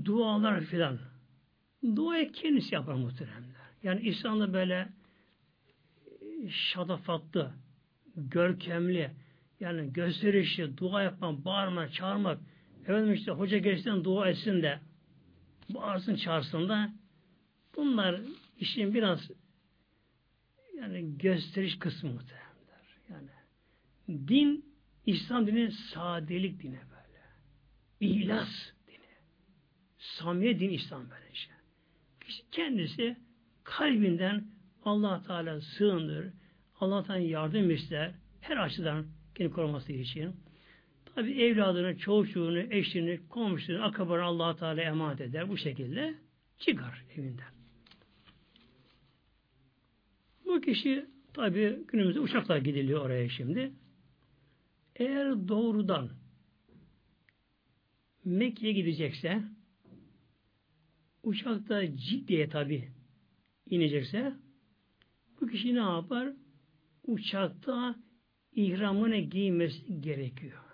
Speaker 1: dualar filan Duayı kendisi yapar muhteremler. Yani İslam'da böyle şatafatlı, görkemli, yani gösterişli, dua yapmak, bağırmak, çağırmak, efendim işte hoca gerçekten dua etsin de, bağırsın, çağırsın da, bunlar işin biraz yani gösteriş kısmı muhteremler. Yani din, İslam dini sadelik dini böyle. İhlas dini. Samimiye din İslam böyle şey. Kişi kendisi kalbinden allah Teala sığınır, allah Teala yardım ister, her açıdan kendi koruması için. Tabi evladını, çocuğunu, eşini, komşusunu, akabarını allah Teala emanet eder. Bu şekilde çıkar evinden. Bu kişi tabi günümüzde uçakla gidiliyor oraya şimdi. Eğer doğrudan Mekke'ye gidecekse uçakta ciddiye tabi inecekse bu kişi ne yapar? Uçakta ihramını giymesi gerekiyor.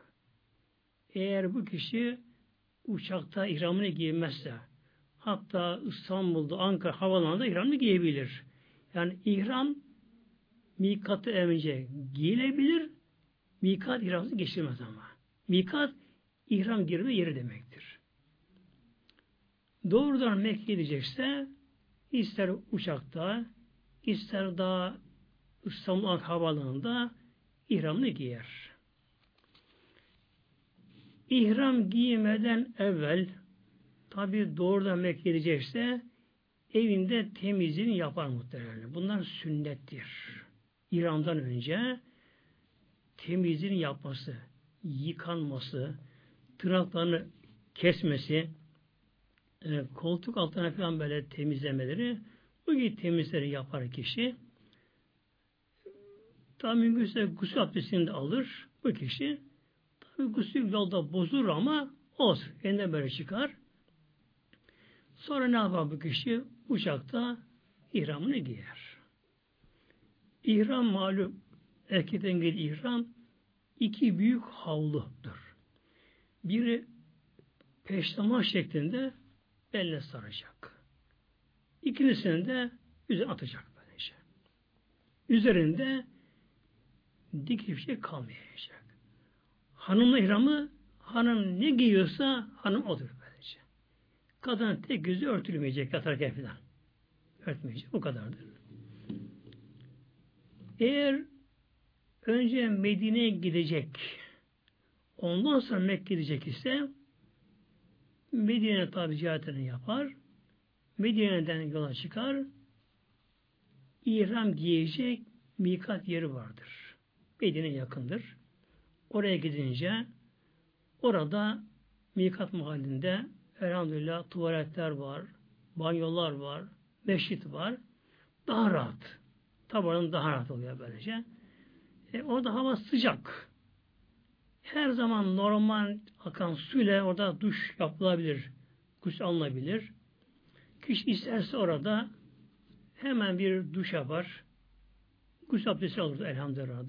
Speaker 1: Eğer bu kişi uçakta ihramını giymezse hatta İstanbul'da, Ankara havalanında ihramını giyebilir. Yani ihram mikatı önce giyilebilir, mikat ihramını geçirmez ama. Mikat ihram girme yeri demektir doğrudan Mekke gidecekse ister uçakta ister daha İstanbul Havaalanı'nda ihramını giyer. İhram giymeden evvel tabi doğrudan Mekke gidecekse evinde temizliğini yapar muhtemelen. Bunlar sünnettir. İhramdan önce temizliğini yapması, yıkanması, tırnaklarını kesmesi, e, koltuk altına falan böyle temizlemeleri bu gibi temizleri yapar kişi. Tam mümkünse gusül abdestini de alır bu kişi. Gusül yolda bozulur ama olsun. Elinden böyle çıkar. Sonra ne yapar bu kişi? Uçakta ihramını giyer. İhram malum erkekten gel ihram iki büyük havludur. Biri peştemal şeklinde elle saracak. İkincisini de üzerine atacak böylece. Üzerinde dik şey kalmayacak. Hanımın ihramı hanım ne giyiyorsa hanım odur böylece. Kadın tek gözü örtülmeyecek yatarken filan. Örtmeyecek. O kadardır. Eğer önce Medine'ye gidecek ondan sonra Mekke gidecek ise Medine tabi ziyaretini yapar. Medine'den yola çıkar. İhram giyecek mikat yeri vardır. Medine yakındır. Oraya gidince orada mikat mahallinde elhamdülillah tuvaletler var, banyolar var, meşrit var. Daha rahat. Tabanın daha rahat oluyor böylece. E, orada hava sıcak. Her zaman normal akan suyla orada duş yapılabilir. Kuş alınabilir. Kişi isterse orada hemen bir duş yapar. Kuş abdesti alır elhamdülillah.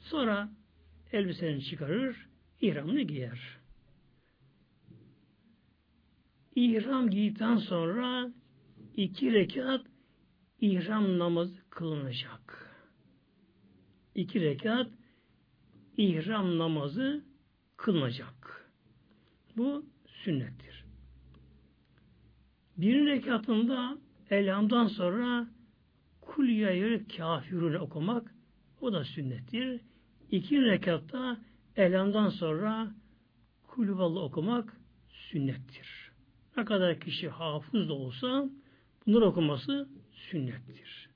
Speaker 1: Sonra elbiseni çıkarır, ihramını giyer. İhram giydikten sonra iki rekat ihram namazı kılınacak. İki rekat ihram namazı kılınacak. Bu sünnettir. Bir rekatında elhamdan sonra kul yayır kafirune okumak o da sünnettir. İki rekatta elhamdan sonra kulüvallı okumak sünnettir. Ne kadar kişi hafız da olsa bunları okuması sünnettir.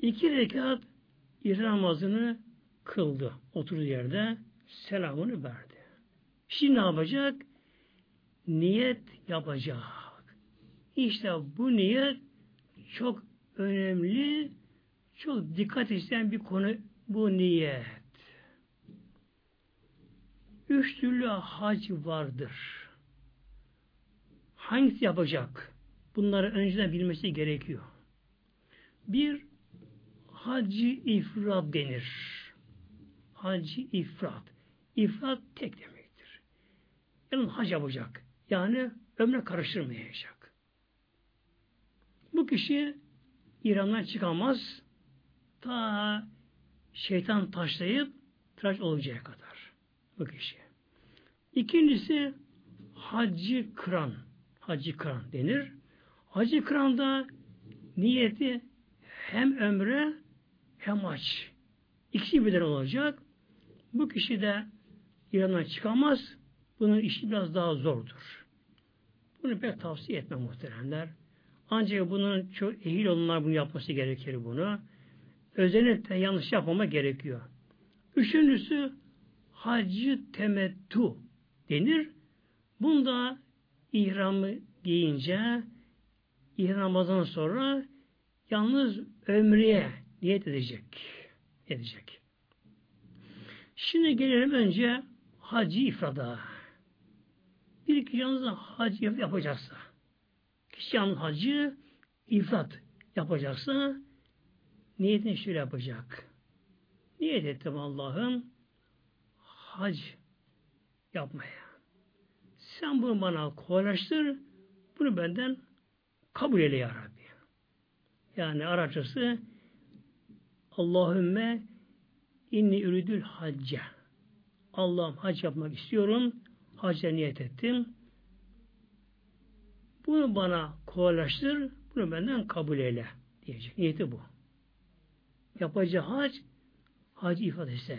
Speaker 1: İki rekat ihram namazını kıldı. Oturduğu yerde selamını verdi. Şimdi ne yapacak? Niyet yapacak. İşte bu niyet çok önemli, çok dikkat isteyen bir konu bu niyet. Üç türlü hac vardır. Hangisi yapacak? Bunları önceden bilmesi gerekiyor. Bir, hacı ifrat denir. Hacı ifrat. İfrat tek demektir. Yani hac yapacak. Yani ömre karıştırmayacak. Bu kişi İran'dan çıkamaz ta şeytan taşlayıp tıraş olacağı kadar. Bu kişi. İkincisi hacı kıran. Hacı kıran denir. Hacı kıranda niyeti hem ömre hem aç. İkisi birden olacak. Bu kişi de İran'dan çıkamaz. Bunun işi biraz daha zordur. Bunu pek tavsiye etmem muhteremler. Ancak bunun çok ehil olanlar bunu yapması gerekir bunu. Özellikle yanlış yapmama gerekiyor. Üçüncüsü hacı temettu denir. Bunda ihramı giyince ihram namazdan sonra yalnız ömreye niyet edecek. Edecek. Şimdi gelelim önce hacı ifrada. Bir kişi yalnız hacı yapacaksa, kişi yalnız hacı ifrat yapacaksa niyetini şöyle yapacak. Niyet ettim Allah'ım hac yapmaya. Sen bunu bana kolaylaştır, bunu benden kabul eyle ya Rabbi. Yani Arapçası Allahümme inni üridül hacca. Allah'ım hac yapmak istiyorum. Hacca niyet ettim. Bunu bana kolaylaştır. Bunu benden kabul eyle. Diyecek. Niyeti bu. Yapacağı hac hac ifadesi.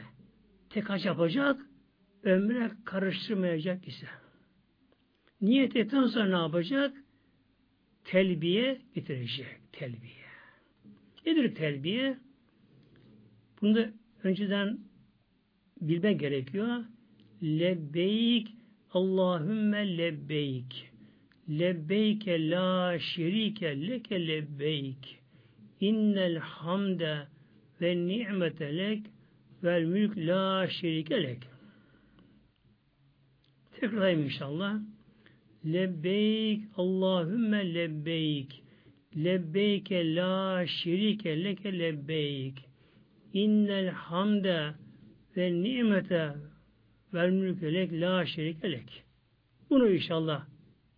Speaker 1: Tek hac yapacak ömre karıştırmayacak ise. Niyet ettikten sonra ne yapacak? Telbiye getirecek. Telbiye. Nedir telbiye? Bunu da önceden bilmek gerekiyor. Lebbeyk Allahümme lebbeyk. Lebbeyke la şerike leke lebbeyk. İnnel hamde ve ni'mete lek vel mülk la şerike lek. Tekrarlayayım inşallah. Lebbeyk Allahümme lebbeyk. Lebbeyke la şerike leke lebbeyk. İnnel hamde ve nimete vel mülke lek la şerike lek. Bunu inşallah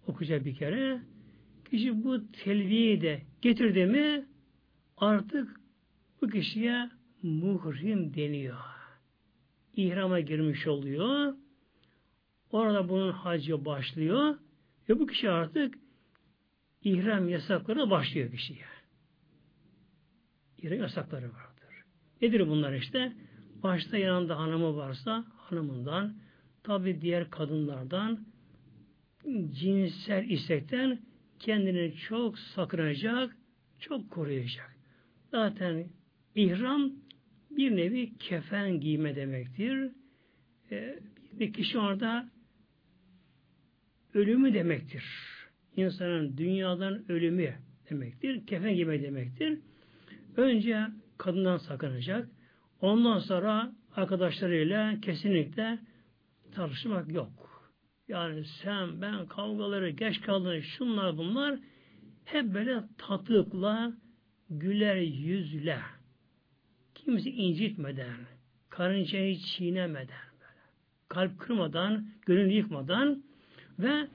Speaker 1: okuyacak bir kere. Kişi bu telviyi de getirdi mi artık bu kişiye muhrim deniyor. İhrama girmiş oluyor. Orada bunun hacı başlıyor. Ve bu kişi artık ihram yasakları başlıyor kişiye. İhram yasakları vardır. Nedir bunlar işte? Başta yanında hanımı varsa hanımından, tabi diğer kadınlardan, cinsel istekten kendini çok sakınacak, çok koruyacak. Zaten ihram bir nevi kefen giyme demektir. Ee, bir kişi orada ölümü demektir. İnsanın dünyadan ölümü demektir. Kefen giyme demektir. Önce kadından sakınacak. Ondan sonra arkadaşlarıyla kesinlikle tartışmak yok. Yani sen, ben kavgaları, geç kaldın, şunlar bunlar hep böyle tatlıkla, güler yüzle, kimse incitmeden, karıncayı çiğnemeden, böyle, kalp kırmadan, gönül yıkmadan ve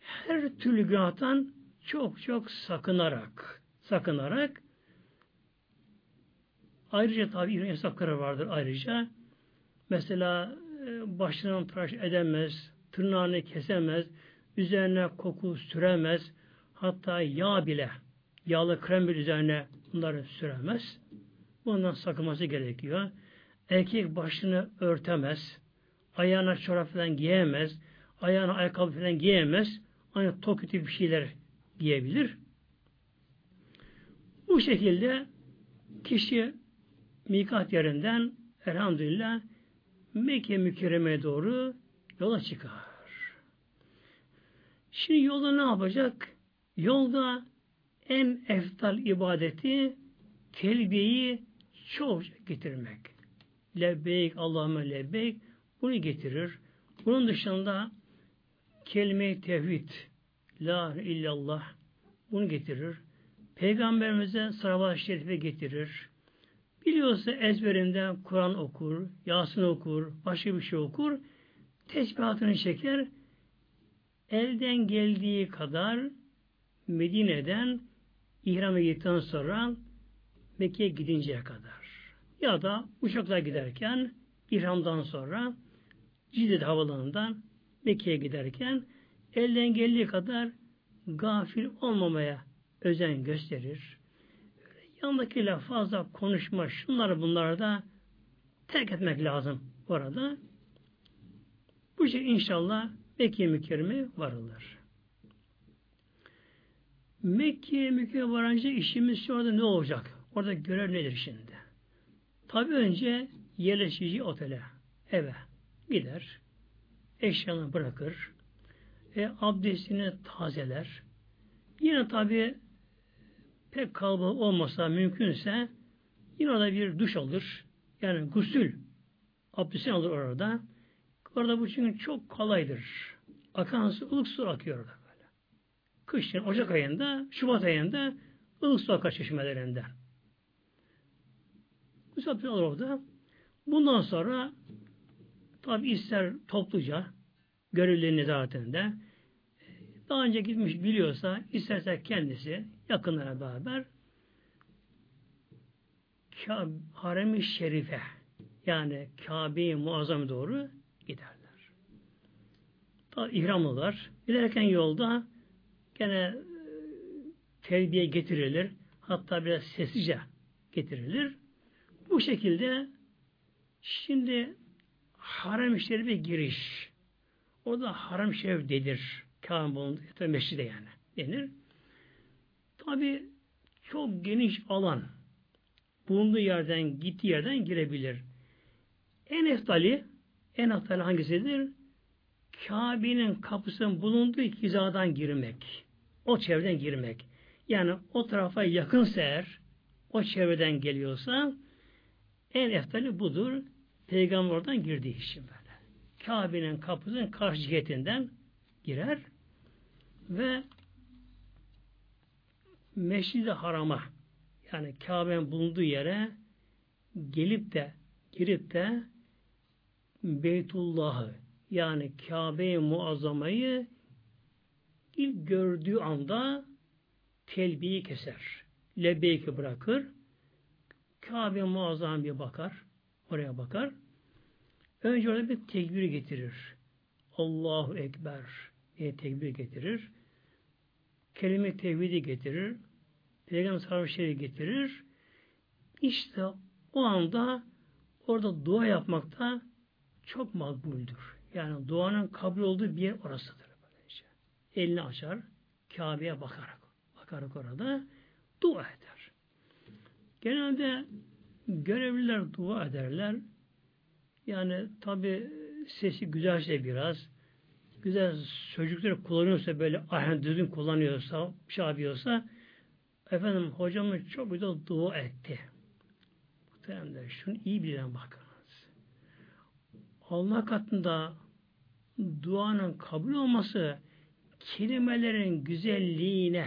Speaker 1: her türlü günahtan çok çok sakınarak, sakınarak ayrıca tabi yasakları vardır ayrıca. Mesela e, başından tıraş edemez, tırnağını kesemez, üzerine koku süremez, hatta yağ bile, yağlı krem bile üzerine bunları süremez. Bundan sakınması gerekiyor. Erkek başını örtemez, ayağına çorap falan giyemez, ayağına ayakkabı falan giyemez, ancak tok bir şeyler giyebilir. Bu şekilde kişi mikat yerinden elhamdülillah Mekke mükerremeye doğru yola çıkar. Şimdi yolda ne yapacak? Yolda en eftal ibadeti kelbeyi çok getirmek. Lebbeyk, Allahümme lebbeyk bunu getirir. Bunun dışında kelime-i tevhid, la illallah bunu getirir. Peygamberimize salavat-ı şerife getirir. Biliyorsa ezberinden Kur'an okur, Yasin okur, başka bir şey okur tesbihatını çeker, elden geldiği kadar Medine'den İhram'a gittikten sonra Mekke'ye gidinceye kadar ya da uçakla giderken İhram'dan sonra Cidde havalanından Mekke'ye giderken elden geldiği kadar gafil olmamaya özen gösterir. Yandakiyle fazla konuşma, şunları bunları da terk etmek lazım bu arada. Bu şey inşallah Mekke mükerreme varılır. Mekke mükerreme varınca işimiz şu anda ne olacak? Orada görev nedir şimdi? Tabi önce yerleşici otele, eve gider, eşyanı bırakır, e, abdestini tazeler. Yine tabi pek kalabalık olmasa mümkünse yine orada bir duş alır. Yani gusül abdestini alır orada. Orada bu çünkü çok kolaydır. Akan su, ılık su akıyor orada böyle. Kışın, Ocak ayında, Şubat ayında ılık su akar çeşmelerinden. Satın alır orada. Bundan sonra tabi ister topluca görevli nezaretinde daha önce gitmiş biliyorsa isterse kendisi yakınlara beraber Harem-i Şerife yani Kabe-i Muazzam doğru giderler. Ta ihramlılar. Giderken yolda gene e, terbiye getirilir. Hatta biraz sessizce getirilir. Bu şekilde şimdi harem şerife giriş. O da harem şerif denir. Kabe bulunduğu meşride yani denir. Tabi çok geniş alan bulunduğu yerden, gittiği yerden girebilir. En eftali en hatalı hangisidir? Kabe'nin kapısının bulunduğu hizadan girmek. O çevreden girmek. Yani o tarafa yakınsa eğer, o çevreden geliyorsa en eftali budur. Peygamber oradan girdiği için böyle. Kabe'nin kapısının karşı cihetinden girer ve Meşridi Haram'a yani Kabe'nin bulunduğu yere gelip de girip de Beytullah'ı yani Kabe-i Muazzama'yı ilk gördüğü anda telbiyi keser. Lebbeyki bırakır. Kabe muazzam bir bakar. Oraya bakar. Önce orada bir tekbir getirir. Allahu Ekber diye tekbir getirir. Kelime tevhidi getirir. Peygamber sarhoşları getirir. İşte o anda orada dua yapmakta çok makbuldür. Yani duanın kabul olduğu bir yer orasıdır. Elini açar, Kabe'ye bakarak, bakarak orada dua eder. Genelde görevliler dua ederler. Yani tabi sesi güzelse biraz, güzel sözcükleri kullanıyorsa böyle ahen düzgün kullanıyorsa, şey yapıyorsa efendim hocamız çok güzel dua etti. Muhteremler şunu iyi bilen bakınız. Allah katında duanın kabul olması kelimelerin güzelliğine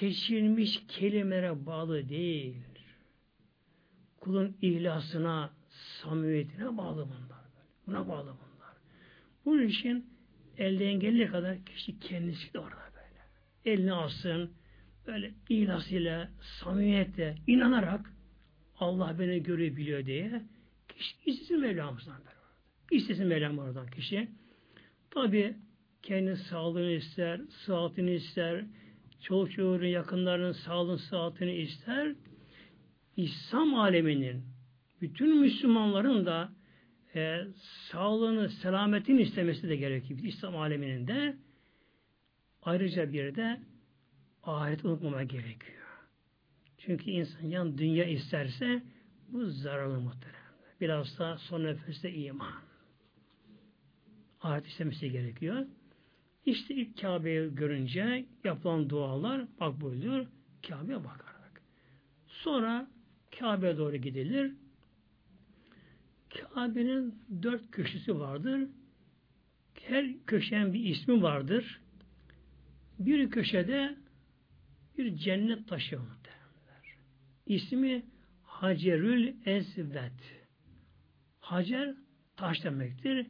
Speaker 1: seçilmiş kelimelere bağlı değil. Kulun ihlasına, samimiyetine bağlı bunlar. Buna bağlı bunlar. Bunun için elden geldiği kadar kişi kendisi de orada böyle. Elini alsın, böyle ihlasıyla, samimiyetle, inanarak Allah beni görüyor, biliyor diye kişi istesin Mevlamızdan böyle. İstesin Mevlam oradan kişi. Tabi kendi sağlığını ister, sıhhatini ister, çoluk çocuğun yakınlarının sağlığını, sıhhatini ister. İslam aleminin bütün Müslümanların da e, sağlığını, selametini istemesi de gerekiyor. İslam aleminin de ayrıca bir de ahiret unutmama gerekiyor. Çünkü insan yan dünya isterse bu zararlı muhterem. Biraz da son nefeste iman. Ahiret istemesi gerekiyor. İşte ilk Kabe'yi görünce yapılan dualar makbuldür. Kabe'ye bakarak. Sonra Kabe'ye doğru gidilir. Kabe'nin dört köşesi vardır. Her köşenin bir ismi vardır. Bir köşede bir cennet taşı muhtemelenler. İsmi Hacerül Esved. Hacer taş demektir.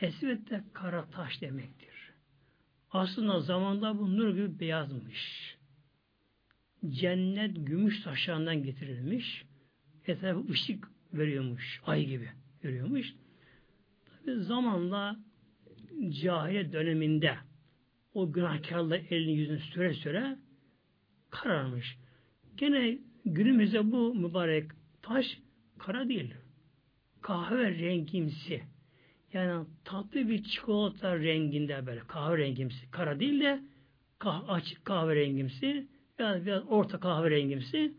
Speaker 1: Esved de kara taş demektir. Aslında zamanda bu nur gibi beyazmış. Cennet gümüş taşlarından getirilmiş. Etrafı ışık veriyormuş. Ay gibi veriyormuş. Tabi zamanla cahiliye döneminde o günahkarla elini yüzünü süre süre kararmış. Gene günümüzde bu mübarek taş kara değil. Kahve rengimsi. Yani tatlı bir çikolata renginde böyle kahve rengimsi. Kara değil de kah açık kahve rengimsi. Yani biraz orta kahve rengimsi.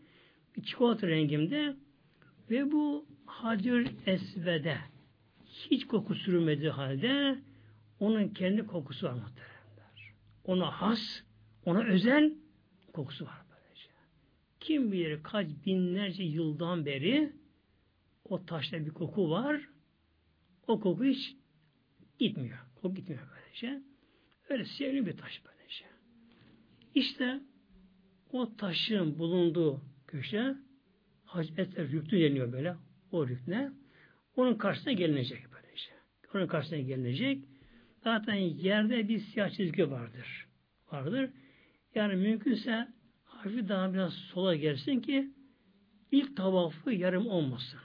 Speaker 1: Bir çikolata rengimde ve bu hadir esvede hiç koku sürmediği halde onun kendi kokusu var muhteremler. Ona has, ona özel kokusu var böylece. Kim bilir kaç binlerce yıldan beri o taşta bir koku var. O koku hiç gitmiyor. Koku gitmiyor böylece. Öyle sevimli bir taş böylece. İşte o taşın bulunduğu köşe Hazreti Rüktü deniyor böyle. O rükne. Onun karşısına gelinecek böylece. Onun karşısına gelinecek. Zaten yerde bir siyah çizgi vardır. Vardır. Yani mümkünse hafif daha biraz sola gelsin ki ilk tavafı yarım olmasın.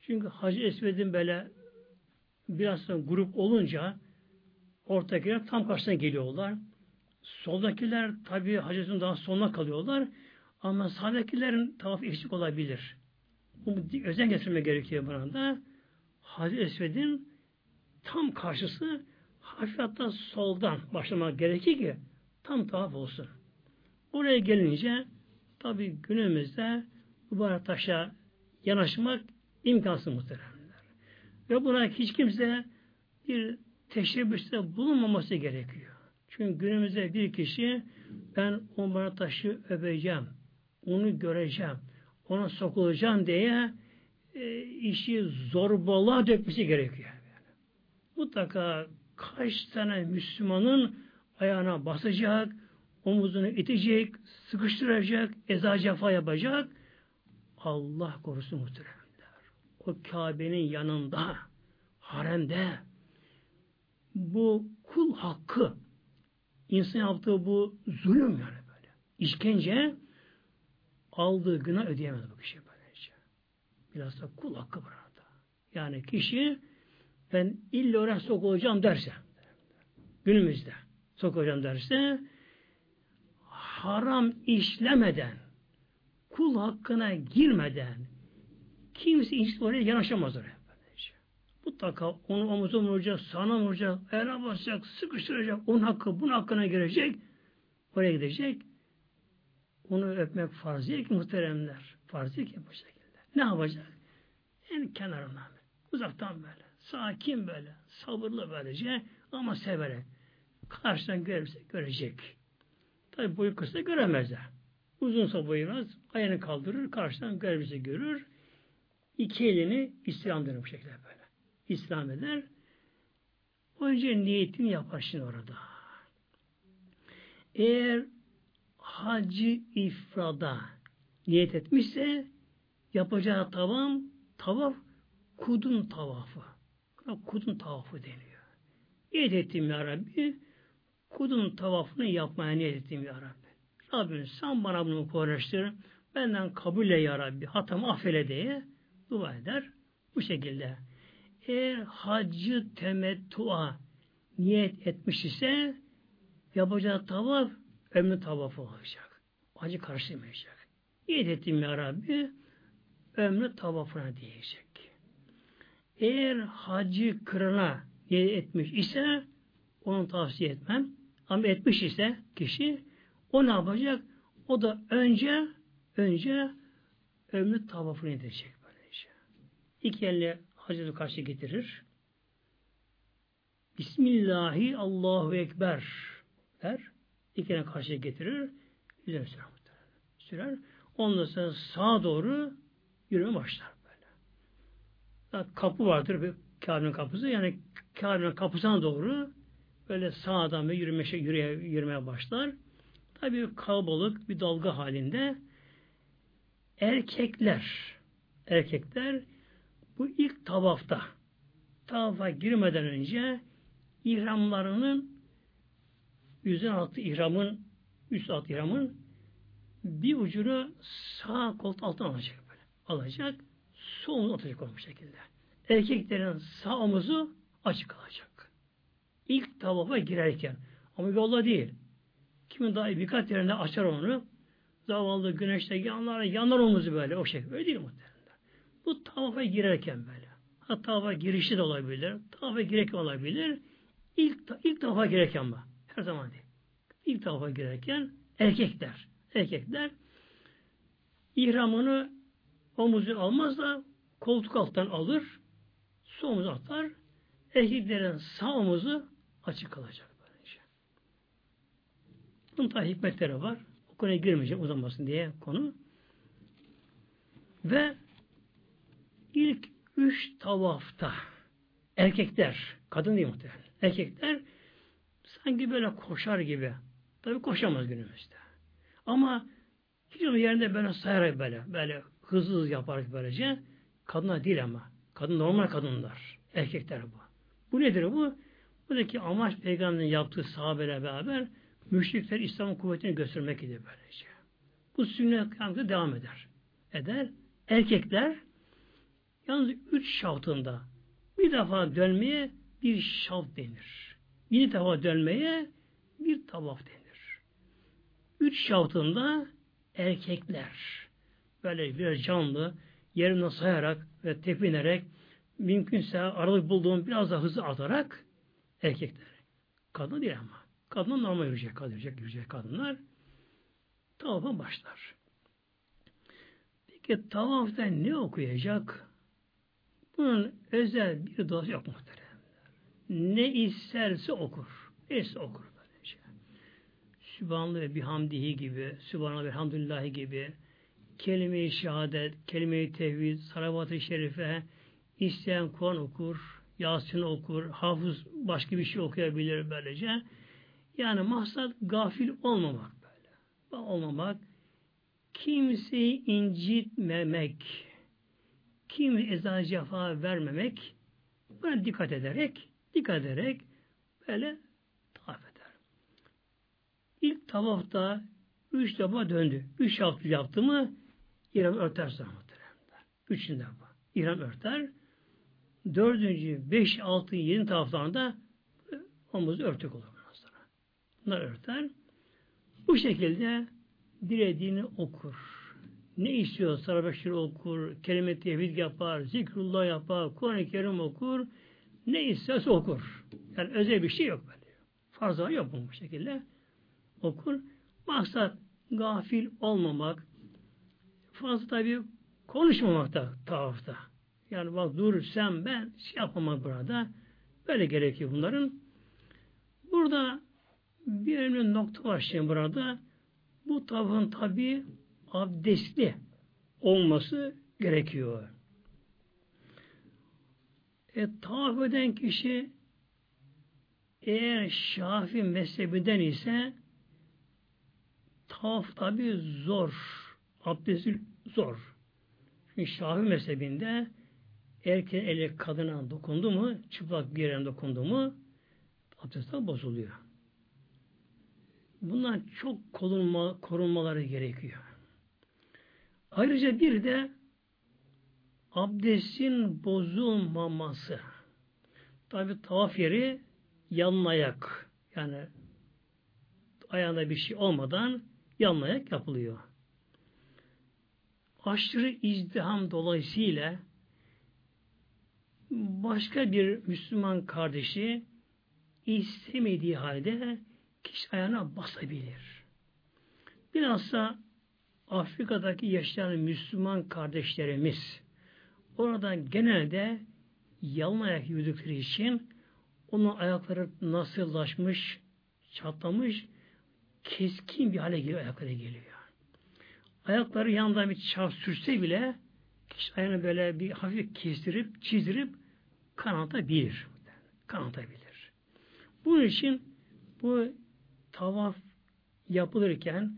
Speaker 1: Çünkü Hacı Esved'in böyle biraz sonra grup olunca ortakiler tam karşısına geliyorlar. Soldakiler tabi Hacı'nın daha sonuna kalıyorlar. Ama sağdakilerin tavaf eksik olabilir. Bu özen getirme gerekiyor buna da. Hazreti Esved'in tam karşısı hafif soldan başlamak gerekir ki tam tavaf olsun. Oraya gelince tabi günümüzde bu taşa yanaşmak imkansız muhteremler. Ve buna hiç kimse bir teşebbüste bulunmaması gerekiyor. Çünkü günümüzde bir kişi ben o bana taşı öpeceğim, onu göreceğim, ona sokulacağım diye e, işi zorbalığa dökmesi gerekiyor. Yani. Mutlaka kaç tane Müslümanın ayağına basacak, omuzunu itecek, sıkıştıracak, eza cefa yapacak. Allah korusun muhteremler. O Kabe'nin yanında, haremde bu kul hakkı insan yaptığı bu zulüm yani böyle. İşkence aldığı günah ödeyemez bu kişi böylece. Biraz da kul hakkı burada. Yani kişi ben illa oraya sokulacağım derse günümüzde sokacağım derse haram işlemeden kul hakkına girmeden kimse hiç oraya yanaşamaz oraya. Mutlaka onu omuza vuracak, sana vuracak, ayağına basacak, sıkıştıracak, onun hakkı, bunun hakkına girecek, oraya gidecek. Onu öpmek farz değil ki muhteremler. Farz değil ki bu şekilde. Ne yapacak? En kenarından, uzaktan böyle, sakin böyle, sabırlı böylece ama severek. Karşıdan görürse görecek. Tabi boyu kısa göremezler. Uzunsa boyu biraz ayağını kaldırır, karşıdan görürse görür. İki elini İslam bu şekilde böyle. İslam eder. Önce niyetini yapar şimdi orada. Eğer hacı ifrada niyet etmişse yapacağı tavam tavaf kudun tavafı. Kudun tavafı deniyor. Niyet ettim ya Rabbi kudun tavafını yapmaya niyet ettim ya Rabbi. Rabbim sen bana bunu kolaylaştır. Benden kabul ya Rabbi. Hatamı affele diye dua eder. Bu şekilde. Eğer hacı temettua niyet etmiş ise yapacağı tavaf ömrü tavafı olacak. Hacı karşılamayacak. Niyet ettim ya Rabbi ömrü tavafına diyecek. Eğer hacı kırına niyet etmiş ise onu tavsiye etmem. Ama etmiş ise kişi o ne yapacak? O da önce önce ömrü tavafını edecek. İki elle hacı karşı getirir. Bismillahi Allahu Ekber der. İki elle karşı getirir. Yüzüne sürer. Sürer. Ondan sonra sağa doğru yürüme başlar böyle. Kapı vardır bir Kabe'nin kapısı. Yani Kabe'nin kapısına doğru böyle sağdan ve yürüme, yürüye, yürümeye başlar. Tabi kalabalık bir dalga halinde erkekler erkekler bu ilk tavafta tavafa girmeden önce ihramlarının yüzün altı ihramın üst alt ihramın bir ucunu sağ kolt altına alacak böyle. Alacak. Sol omuz atacak o şekilde. Erkeklerin sağ omuzu açık kalacak. İlk tavafa girerken. Ama yolda değil. Kimin daha birkaç yerinde açar onu. Zavallı güneşte yanlar, yanlar omuzu böyle o şekilde. Öyle değil muhtemelen. Bu tavafa girerken böyle. Ha tavafa girişi de olabilir. Tavafa girerken olabilir. İlk, ilk tavafa girerken ama. Her zaman değil. İlk tavafa girerken erkekler. Erkekler ihramını omuzu almaz da koltuk alttan alır. Sol omuz atar. Erkeklerin sağ omuzu açık kalacak. Böylece. Bunun da hikmetleri var. O konuya girmeyeceğim uzamasın diye konu. Ve ilk üç tavafta erkekler, kadın değil muhtemelen, erkekler sanki böyle koşar gibi. Tabi koşamaz günümüzde. Ama hiç o yerinde böyle sayarak böyle, böyle hızlı hızlı yapar böylece. Kadınlar değil ama. Kadın normal kadınlar. Erkekler bu. Bu nedir bu? Buradaki amaç peygamberin yaptığı sahabeyle beraber müşrikler İslam'ın kuvvetini göstermek idi böylece. Bu sünnet kıyamete devam eder. Eder. Erkekler Yalnız üç şaftında bir defa dönmeye bir şaft denir. Bir defa dönmeye bir tavaf denir. Üç şaftında erkekler böyle biraz canlı yerinden sayarak ve tepinerek mümkünse aralık bulduğum biraz daha hızlı atarak erkekler. Kadın değil ama. Kadın normal yürüyecek, kadın yürüyecek, yürüyecek kadınlar. Tavafa başlar. Peki tavafta ne okuyacak? Bunun özel bir duası yok muhteremler. Ne isterse okur. Neyse okur. Böylece. Sübhanallah ve bihamdihi gibi, Sübhanallah ve elhamdülillahi gibi, kelime-i şehadet, kelime-i tevhid, salavat-ı şerife, isteyen Kur'an okur, Yasin okur, hafız başka bir şey okuyabilir böylece. Yani maksat gafil olmamak böyle. Olmamak, kimseyi incitmemek, kimi eza cefa vermemek, buna dikkat ederek, dikkat ederek böyle tavaf eder. İlk tavafta üç defa döndü. Üç yaptı, yaptı mı İran örter sonra muhteremler. Üçünde. İran örter. Dördüncü, beş, altı, yedi tavaflarında omuzu örtük olur bundan sonra. Bunlar örter. Bu şekilde dilediğini okur. Ne istiyor? Sarbeşir okur, kelime tevhid yapar, zikrullah yapar, Kur'an-ı Kerim okur. Ne isterse okur. Yani özel bir şey yok böyle. Fazla yok bu şekilde. Okur. Maksat gafil olmamak, fazla tabi konuşmamak da tavafta. Yani bak dur sen ben şey yapmamak burada. Böyle gerekiyor bunların. Burada bir önemli nokta var şimdi burada. Bu tavın tabi abdestli olması gerekiyor. E, tavaf eden kişi eğer Şafi mezhebinden ise tavaf tabi zor. Abdesti zor. Çünkü Şafi mezhebinde erkeğin eli kadına dokundu mu, çıplak bir yerine dokundu mu abdest bozuluyor. Bundan çok korunma, korunmaları gerekiyor. Ayrıca bir de abdestin bozulmaması. Tabi tavaf yeri yanın ayak. Yani ayağında bir şey olmadan yanın ayak yapılıyor. Aşırı izdiham dolayısıyla başka bir Müslüman kardeşi istemediği halde kişi ayağına basabilir. Bilhassa Afrika'daki yaşayan Müslüman kardeşlerimiz oradan genelde yalın ayak yürüdükleri için onun ayakları nasıllaşmış, çatlamış, keskin bir hale geliyor, ayakları geliyor. Ayakları yanında bir çarp sürse bile kişi ayağını böyle bir hafif kestirip, çizdirip kanatabilir. Kanatabilir. Bunun için bu tavaf yapılırken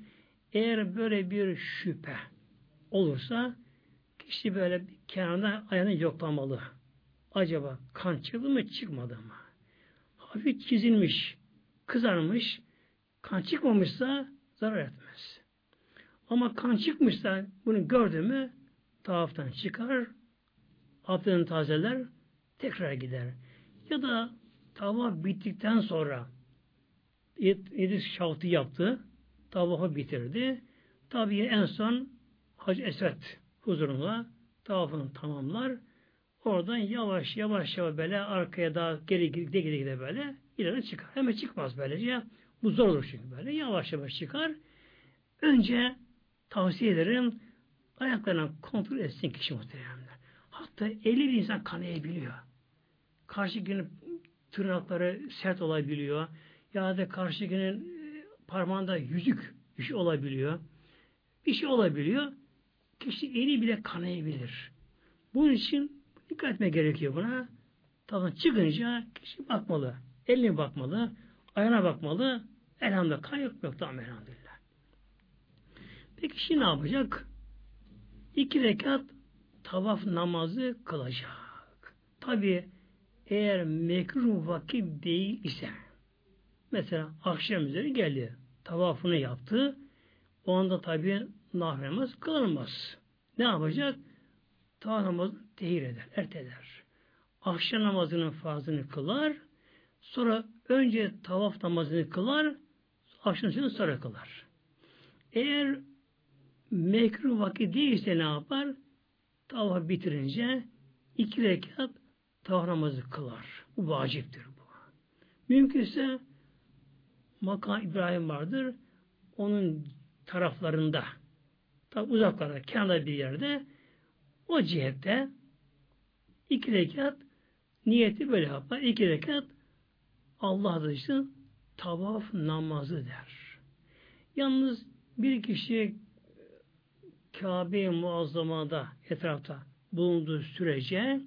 Speaker 1: eğer böyle bir şüphe olursa kişi böyle bir kenarda ayağını yoklamalı. Acaba kan çıktı mı çıkmadı mı? Hafif çizilmiş, kızarmış, kan çıkmamışsa zarar etmez. Ama kan çıkmışsa bunu gördü mü tavaftan çıkar, abdestini tazeler, tekrar gider. Ya da tavaf bittikten sonra yedi şaftı yaptı, tavafı bitirdi. Tabi en son Hacı Esed huzuruna tavafını tamamlar. Oradan yavaş yavaş yavaş böyle arkaya daha geri gide gide gide böyle ileri çıkar. Hemen çıkmaz böylece. Bu zor olur çünkü böyle. Yavaş yavaş çıkar. Önce tavsiye ederim ayaklarına kontrol etsin kişi muhteremler. Hatta eli bir insan kanayabiliyor. Karşı günün tırnakları sert olabiliyor. Ya da karşı günün parmağında yüzük bir şey olabiliyor. Bir şey olabiliyor. Kişi eli bile kanayabilir. Bunun için dikkat etme gerekiyor buna. Tabii çıkınca kişi bakmalı. Eline bakmalı. Ayağına bakmalı. Elhamdülillah kan yok yok tamam elhamdülillah. Peki şimdi ne yapacak? İki rekat tavaf namazı kılacak. Tabi eğer mekruh vakit değil ise mesela akşam üzeri geldi tavafını yaptı. O anda tabi namaz kılınmaz. Ne yapacak? Tavaf namazı tehir eder, erteler. Akşam namazının fazını kılar, sonra önce tavaf namazını kılar, akşam sonra kılar. Eğer mekruh vakit değilse ne yapar? Tavaf bitirince iki rekat tavaf namazı kılar. Bu vaciptir bu. Mümkünse makam İbrahim vardır. Onun taraflarında tabi uzaklarda, kenarda bir yerde o cihette iki rekat niyeti böyle yapar. İki rekat Allah dışı tavaf namazı der. Yalnız bir kişi Kabe-i Muazzama'da etrafta bulunduğu sürece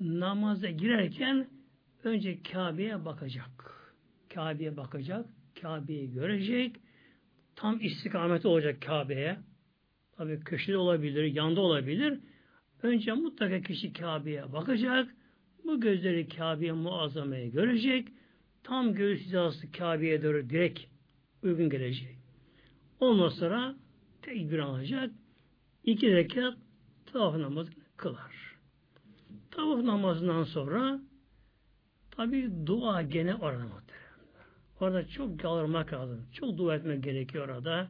Speaker 1: namaza girerken önce Kabe'ye bakacak. Kabe'ye bakacak, Kabe'yi görecek, tam istikameti olacak Kabe'ye. Tabi köşede olabilir, yanda olabilir. Önce mutlaka kişi Kabe'ye bakacak. Bu gözleri Kabe'ye muazzamayı görecek. Tam göğüs hizası Kabe'ye doğru direkt uygun gelecek. Ondan sonra tekbir alacak. İki rekat tavaf namazını kılar. Tavaf namazından sonra tabi dua gene orada. Orada çok yalvarmak lazım. Çok dua etmek gerekiyor orada.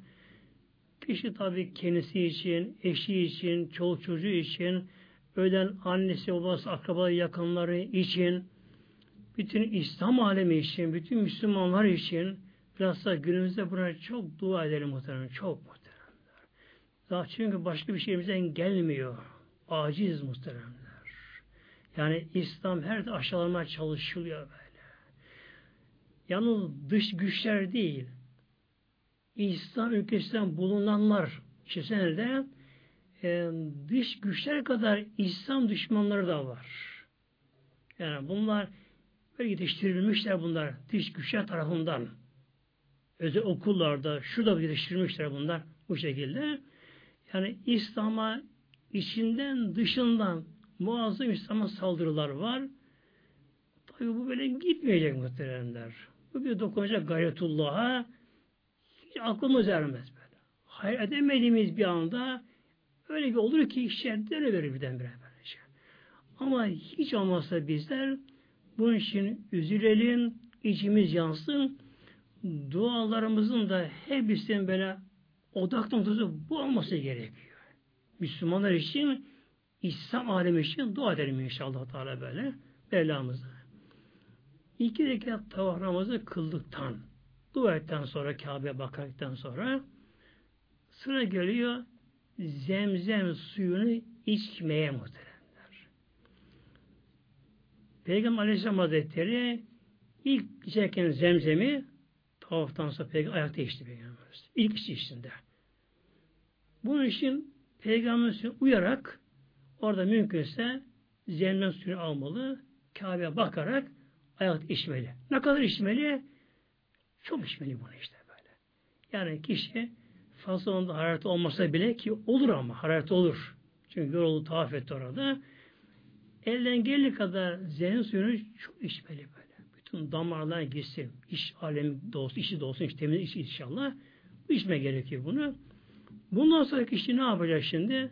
Speaker 1: Kişi tabi kendisi için, eşi için, çoluk çocuğu için, ölen annesi, babası, akrabaları, yakınları için, bütün İslam alemi için, bütün Müslümanlar için biraz da günümüzde buna çok dua edelim muhtemelen. Çok muhteremler. Daha çünkü başka bir şeyimizden gelmiyor. Aciz muhteremler. Yani İslam her aşağılamaya çalışılıyor böyle. Yalnız dış güçler değil. İslam ülkesinden bulunanlar içerisinde e, dış güçler kadar İslam düşmanları da var. Yani bunlar böyle yetiştirilmişler bunlar dış güçler tarafından. Özel okullarda şurada yetiştirilmişler bunlar bu şekilde. Yani İslam'a içinden dışından muazzam İslam'a saldırılar var. Tabi bu böyle gitmeyecek muhteremler. Bu bir dokunacak gayretullah'a hiç aklımız ermez böyle. Hayır edemediğimiz bir anda öyle bir olur ki işler dönüverir birdenbire böylece. Ama hiç olmazsa bizler bunun için üzülelim, içimiz yansın, dualarımızın da hepsinin böyle odak noktası bu olması gerekiyor. Müslümanlar için, İslam alemi için dua edelim inşallah Teala böyle. Mevlamıza. İki rekat tavaf namazı kıldıktan, dua etten sonra, Kabe'ye bakarken sonra sıra geliyor zemzem suyunu içmeye muhteremler. Peygamber Aleyhisselam Hazretleri ilk içerken zemzemi tavaftan sonra peygamber ayakta içti peygamberimiz. İlk içi içtiğinde. Bunun için peygamberimiz uyarak orada mümkünse zemzem suyunu almalı, Kabe'ye bakarak ayakta içmeli. Ne kadar içmeli? Çok içmeli bunu işte böyle. Yani kişi fazla onda hararet olmasa bile ki olur ama hararet olur. Çünkü yoruldu tavaf etti orada. Elden geldiği kadar zeyn suyunu çok içmeli böyle. Bütün damarlar gitsin. İş alemi dolsun, işi dolsun, iş temiz iş inşallah. Bu içme gerekiyor bunu. Bundan sonra kişi ne yapacak şimdi?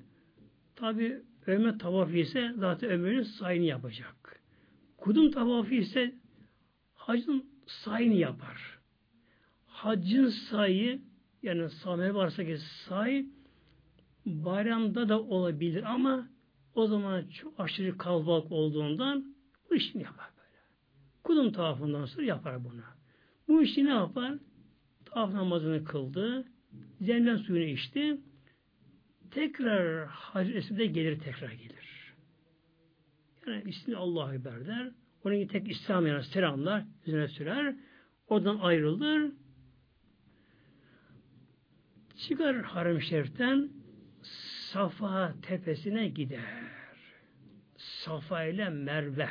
Speaker 1: Tabi ömür tavafı ise zaten ömrünün sayını yapacak. Kudum tavafı ise hacın sayını yapar. Haccın sayı yani samimi varsa ki say bayramda da olabilir ama o zaman çok aşırı kalabalık olduğundan bu işini yapar böyle. Kudum tavafından sonra yapar bunu. Bu işi ne yapar? Tavaf namazını kıldı. Zemzem suyunu içti. Tekrar Hac-ı gelir tekrar gelir. Yani ismi Allah'a Ekber der. Onun tek İslam yani selamlar üzerine sürer. Oradan ayrılır. Çıkar harem şeriften Safa tepesine gider. Safa ile Merve.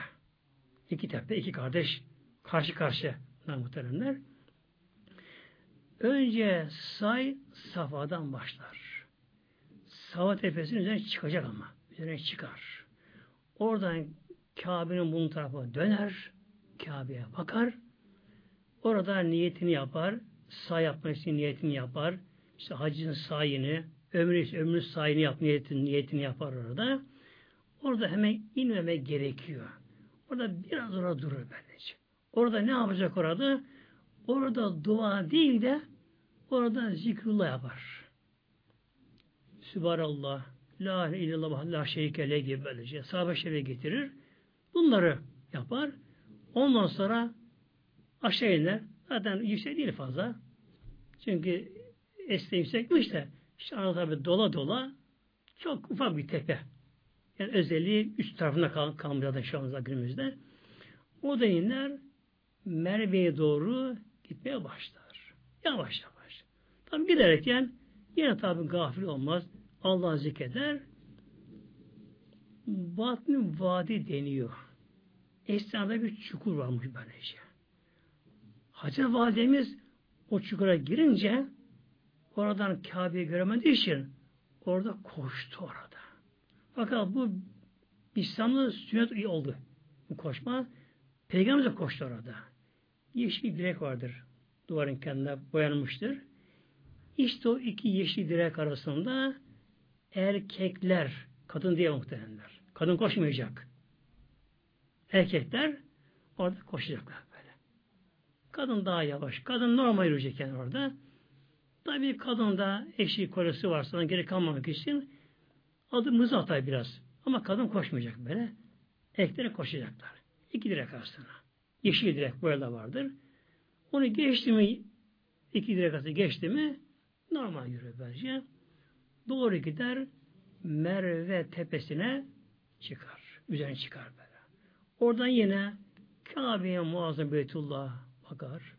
Speaker 1: İki tepe, iki kardeş karşı karşıya muhteremler. Önce say Safa'dan başlar. Safa tepesinin üzerine çıkacak ama. Üzerine çıkar. Oradan Kabe'nin bunun tarafına döner. Kabe'ye bakar. Orada niyetini yapar. Say yapmak niyetini yapar işte hacın sayını, ömrü, ömrü sayını yap, niyetini, niyetini yapar orada. Orada hemen inmemek gerekiyor. Orada biraz orada durur böylece. Orada ne yapacak orada? Orada dua değil de orada zikrullah yapar. Sübhanallah, La ilahe illallah, la şerike gibi böylece. Sahabe şerife getirir. Bunları yapar. Ondan sonra aşağı iner. Zaten yüksek değil fazla. Çünkü esne yüksekmiş de işte tabi dola dola çok ufak bir tepe. Yani özelliği üst tarafında kal kalmıyor şu anda günümüzde. O da iner Merve'ye doğru gitmeye başlar. Yavaş yavaş. Tam giderken yine tabi gafil olmaz. Allah zikreder. Batni Vadi deniyor. Esnada bir çukur varmış böylece. Hacı Validemiz o çukura girince oradan Kabe'yi göremediği için orada koştu orada. Fakat bu İslam'da sünnet oldu. Bu koşma. Peygamber de koştu orada. Yeşil direk vardır. Duvarın kendine boyanmıştır. İşte o iki yeşil direk arasında erkekler, kadın diye muhtemelenler. Kadın koşmayacak. Erkekler orada koşacaklar böyle. Kadın daha yavaş. Kadın normal yürüyecek yani orada. Tabi kadın da eşi kolesi varsa geri kalmamak için adımızı atar biraz. Ama kadın koşmayacak böyle. Erkekler koşacaklar. İki direk arasında. Yeşil direk böyle vardır. Onu geçti mi iki direk arası geçti mi normal yürür bence. Doğru gider Merve tepesine çıkar. Üzerine çıkar böyle. Oradan yine Kabe'ye muazzam Beytullah bakar.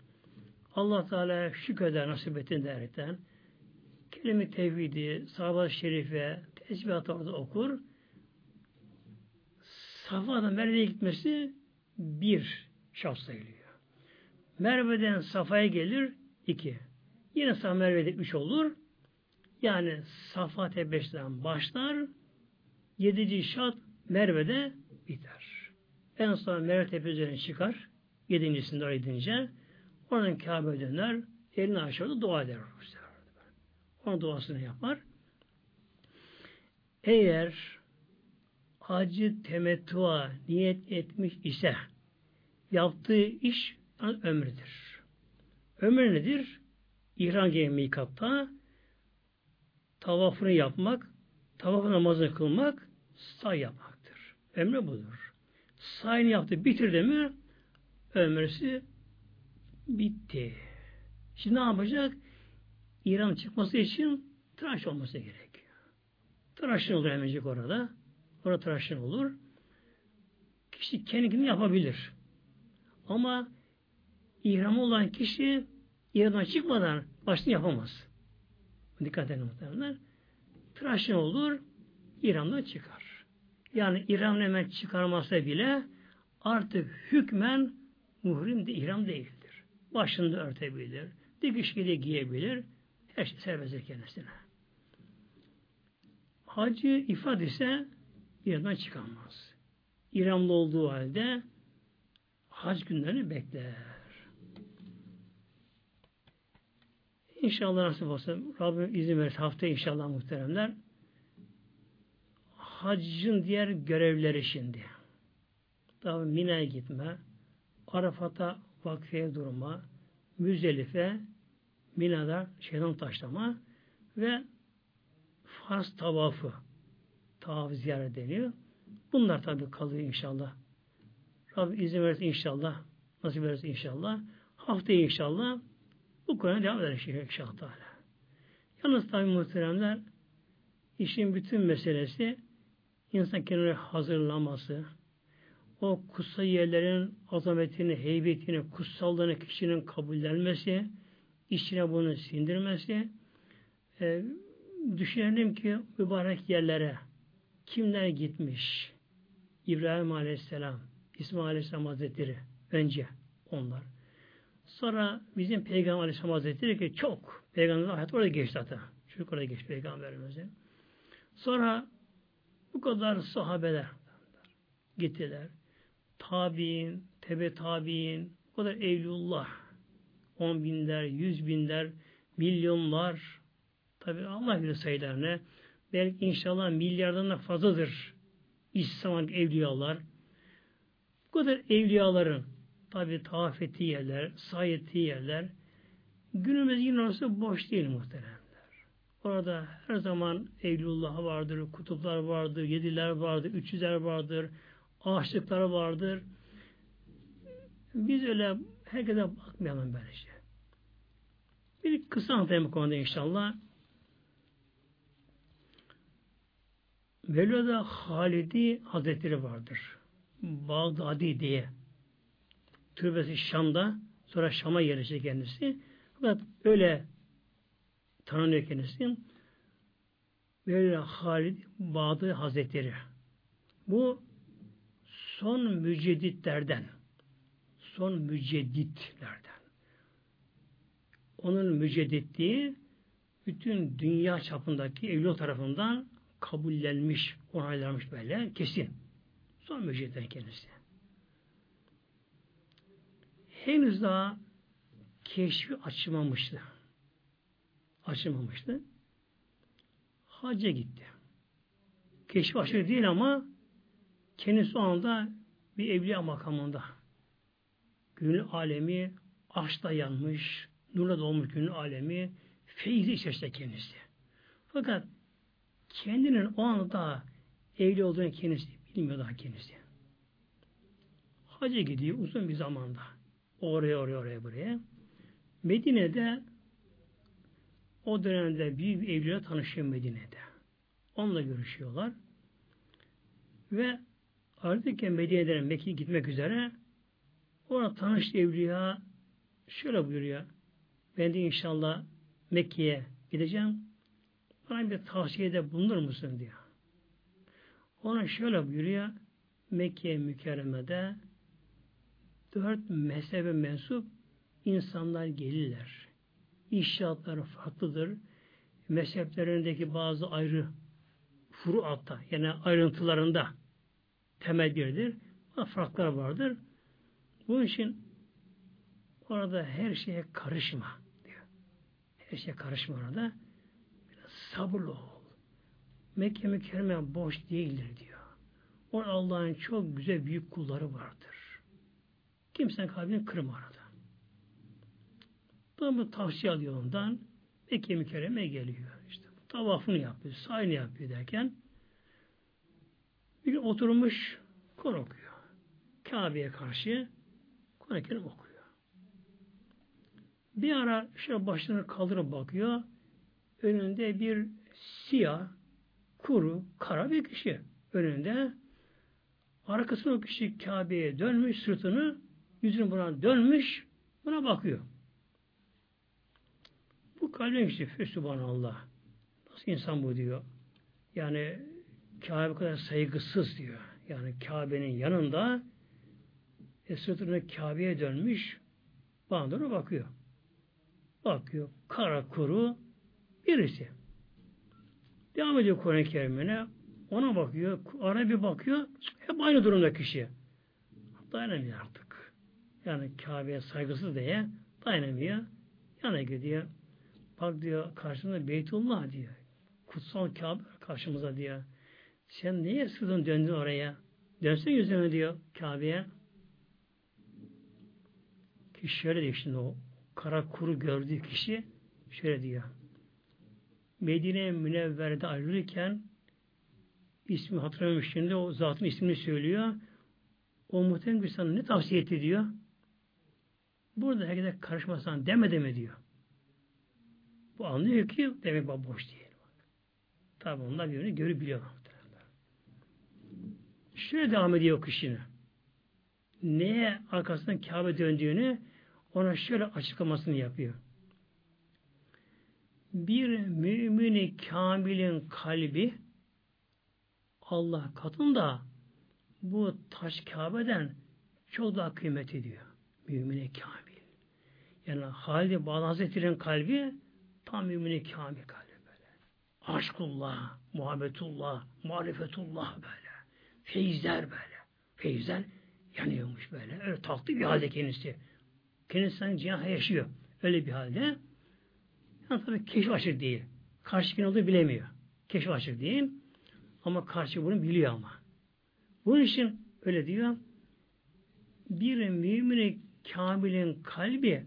Speaker 1: Allah Teala şükreder nasip ettin derken kelime tevhidi, sahabat-ı şerife, tesbihat orada okur. Safa'dan Merve'ye gitmesi bir şart sayılıyor. Merve'den Safa'ya gelir iki. Yine Safa Merve'de üç olur. Yani Safa tepesinden başlar. Yedinci şart Merve'de biter. En son Merve tepesine çıkar. Yedincisinde oraya gidince oradan Kabe döner. Elini aşağıda dua eder. Onun duasını yapar. Eğer hacı temettua niyet etmiş ise yaptığı iş ömrüdür. Ömür nedir? İhram gibi mikatta tavafını yapmak, tavaf namazını kılmak, say yapmaktır. Ömrü budur. Sayını yaptı, bitirdi mi ömrüsü bitti. Şimdi ne yapacak? İran çıkması için tıraş olması gerekiyor. Tıraşın olur hemencik orada. Orada tıraşın olur. Kişi kendini yapabilir. Ama ihram olan kişi İran'dan çıkmadan başını yapamaz. Dikkat edin muhtemelen. Tıraşın olur, İran'dan çıkar. Yani İran hemen çıkarmasa bile artık hükmen muhrim de ihram değildir. Başını da örtebilir, dikiş de giyebilir, her şey serbest kendisine. Hacı ifade ise İran'dan çıkamaz. İranlı olduğu halde hac günlerini bekler. İnşallah nasip olsa Rabbim izin verirse hafta inşallah muhteremler haccın diğer görevleri şimdi. Tabi Mina'ya gitme, Arafat'a vakfeye durma, Müzdelife, Mina'da şeytan taşlama ve Fars tavafı tavaf ziyaret deniyor. Bunlar tabi kalıyor inşallah. Rabbim izin verirse inşallah, nasip verirse inşallah. Haftaya inşallah bu konuya devam edecek inşallah. Teala. Yalnız tabi muhteremler işin bütün meselesi insan kendine hazırlaması, o kutsal yerlerin azametini, heybetini, kutsallığını kişinin kabullenmesi, içine bunu sindirmesi, e, düşünelim ki mübarek yerlere kimler gitmiş? İbrahim Aleyhisselam, İsmail Aleyhisselam Hazretleri önce onlar. Sonra bizim Peygamber Aleyhisselam Hazretleri ki çok Peygamberin hayatı orada geçti zaten. Çocuk orada geçti Peygamberimizin. Sonra bu kadar sahabeler gittiler. Tabi'in, tebe tabi'in, o kadar evlullah, on binler, yüz binler, milyonlar, tabi Allah bilir sayılarını, belki inşallah milyardan da fazladır İslam evliyalar. Bu kadar evliyaların tabi tavaf ettiği yerler, say ettiği yerler, günümüz yine orası boş değil muhteremler. Orada her zaman Evlullah vardır, kutuplar vardır, yediler vardır, üçüzler vardır, ağaçlıklar vardır. Biz öyle herkese bakmayalım böylece. Bir kısa anlatayım bu konuda inşallah. Mevla'da Halidi Hazretleri vardır. Bağdadi diye türbesi Şam'da sonra Şam'a yerleşti kendisi. Fakat öyle tanınıyor kendisi. Böyle Halid Bağdı Hazretleri. Bu son mücedditlerden son mücedditlerden. onun mücedditliği bütün dünya çapındaki evliya tarafından kabullenmiş, onaylanmış böyle kesin. Son müceddit kendisi. Henüz daha keşfi açılmamıştı. Açılmamıştı. Hacca gitti. Keşfi açık değil ama kendisi o anda bir evliya makamında. Gönül alemi aşkla yanmış, nurla dolmuş gönül alemi, feyzi içerisinde kendisi. Fakat kendinin o anda evli olduğunu kendisi bilmiyor daha kendisi. Hacı gidiyor uzun bir zamanda. Oraya oraya oraya buraya. Medine'de o dönemde büyük bir evliyle tanışıyor Medine'de. Onunla görüşüyorlar. Ve artık Medine'den Mekke'ye gitmek üzere orada tanıştı evliya şöyle buyuruyor. Ben de inşallah Mekke'ye gideceğim. Bana bir tavsiyede bulunur musun diyor. Ona şöyle buyuruyor. Mekke mükerremede dört mezhebe mensup insanlar gelirler. İşaretleri farklıdır. Mezheplerindeki bazı ayrı furuatta yani ayrıntılarında temel birdir. Farklar vardır. Bunun için orada her şeye karışma diyor. Her şeye karışma orada. Biraz sabırlı ol. Mekke mükerreme boş değildir diyor. Orada Allah'ın çok güzel büyük kulları vardır. Kimsenin kalbini kırma arada. Tam bu tavsiye alıyor ondan. Mekke mükerreme geliyor. İşte tavafını yapıyor, sayını yapıyor derken bir gün oturmuş Kur okuyor. Kabe'ye karşı Kur'an-ı okuyor. Bir ara şöyle başını kaldırıp bakıyor. Önünde bir siyah, kuru, kara bir kişi. Önünde arkasına o kişi Kabe'ye dönmüş sırtını, yüzünü buna dönmüş, buna bakıyor. Bu kalbin kişi, Sübhanallah. Nasıl insan bu diyor. Yani Kabe kadar saygısız diyor. Yani Kabe'nin yanında e, Kabe'ye dönmüş bana bakıyor. Bakıyor. Kara kuru birisi. Devam ediyor Kur'an-ı Kerim'ine. Ona bakıyor. Ara bir bakıyor. Hep aynı durumda kişi. Dayanamıyor artık. Yani Kabe'ye saygısız diye dayanamıyor. Yana gidiyor. Bak diyor karşımda Beytullah diyor. Kutsal Kabe karşımıza diyor. Sen niye sırdın döndün oraya? Dönsün yüzüne diyor Kabe'ye. Ki şöyle diyor şimdi o kara kuru gördüğü kişi şöyle diyor. Medine Münevver'de ayrılırken ismi hatırlamıyorum şimdi o zatın ismini söylüyor. O muhtemelen sana ne tavsiye etti diyor. Burada herkese karışmasan demedi mi diyor. Bu anlıyor ki demek boş değil. Tabi onlar birbirini görüp biliyorlar. Şöyle devam ediyor kişinin. Neye arkasından Kabe döndüğünü ona şöyle açıklamasını yapıyor. Bir mümini kamilin kalbi Allah katında bu taş Kabe'den çok daha kıymet ediyor. Mümini kamil. Yani Halid Bağlı Hazretleri'nin kalbi tam mümini kamil kalbi böyle. Aşkullah, muhabbetullah, marifetullah böyle. Feyizler böyle. Feyizler yanıyormuş böyle. Öyle tatlı bir halde kendisi. Kendisi sanki yaşıyor. Öyle bir halde. Yani tabii keşif açık değil. Karşı kim olduğu bilemiyor. Keşif açık değil. Ama karşı bunu biliyor ama. Bunun için öyle diyor. Bir mümini kamilin kalbi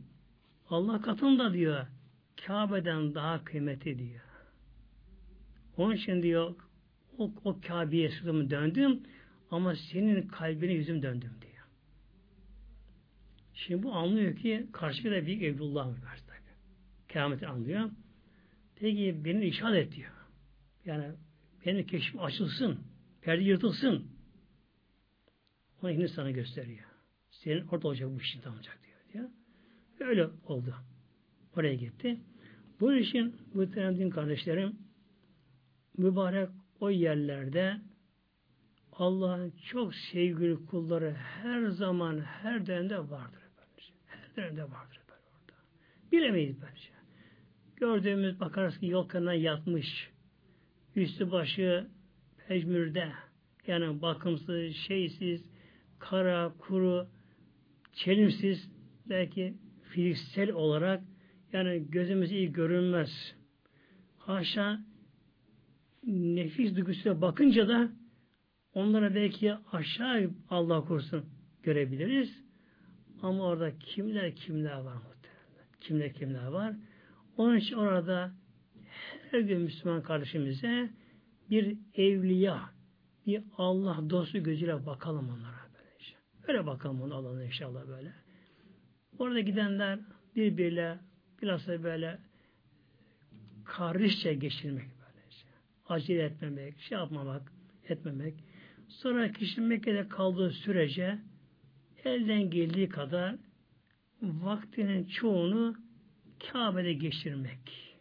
Speaker 1: Allah katında diyor Kabe'den daha kıymetli diyor. Onun için diyor o, o Kabe'ye sırtımı döndüm ama senin kalbine yüzüm döndüm diyor. Şimdi bu anlıyor ki karşıda da büyük Evlullah var karşıda. Kıyameti anlıyor. Peki beni işaret et diyor. Yani benim keşfim açılsın. Perde yırtılsın. Onu şimdi sana gösteriyor. Senin orada olacak bu işin olacak diyor. diyor. Öyle oldu. Oraya gitti. Bu için bu din kardeşlerim mübarek o yerlerde Allah'ın çok sevgili kulları her zaman her dönemde vardır. Efendim. Her dönemde vardır efendim orada. Bilemeyiz bence. Gördüğümüz bakarız ki yol kenarına yatmış. Üstü başı pejmürde. Yani bakımsız, şeysiz, kara, kuru, çelimsiz, belki fiziksel olarak yani gözümüz iyi görünmez. Haşa nefis duygusuyla bakınca da onlara belki aşağı Allah korusun görebiliriz. Ama orada kimler kimler var muhtemelen. Kimler kimler var. Onun için orada her gün Müslüman kardeşimize bir evliya, bir Allah dostu gözüyle bakalım onlara böylece. Öyle bakalım onu Allah'ın inşallah böyle. Orada gidenler birbiriyle biraz da böyle kardeşçe geçirmek böylece. Acele etmemek, şey yapmamak, etmemek. Sonra kişi Mekke'de kaldığı sürece elden geldiği kadar vaktinin çoğunu Kabe'de geçirmek.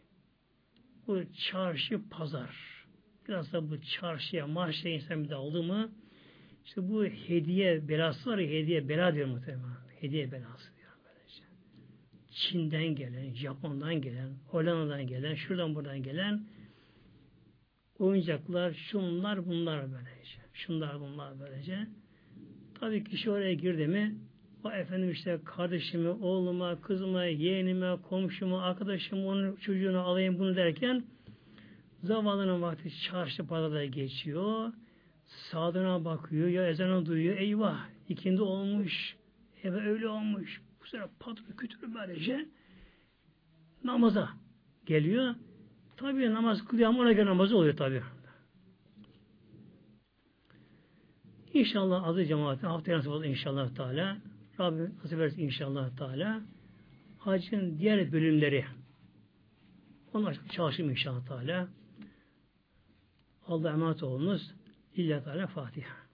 Speaker 1: Bu çarşı, pazar. Biraz da bu çarşıya, marşaya insan bir daldı mı işte bu hediye belası var ya, hediye bela diyor muhtemelen. Hediye belası. Çin'den gelen, Japon'dan gelen, Hollanda'dan gelen, şuradan buradan gelen oyuncaklar, şunlar bunlar böylece. Şunlar bunlar böylece. Tabii kişi oraya girdi mi o efendim işte kardeşimi, oğluma, kızıma, yeğenime, komşuma, arkadaşıma, onun çocuğunu alayım bunu derken zavallının vakti çarşı pazarda geçiyor. Sağdına bakıyor, ya ezanı duyuyor. Eyvah, ikindi olmuş. Evet öyle olmuş. Bu sefer patır kütür böylece namaza geliyor. Tabii namaz kılıyor ama ona göre namazı oluyor tabii. İnşallah adı cemaati haftaya nasip olur inşallah Teala. Rabbim nasip ederse inşallah Teala. Hacın diğer bölümleri onlar çalışayım inşallah Teala. Allah emanet olunuz. İlla Teala Fatiha.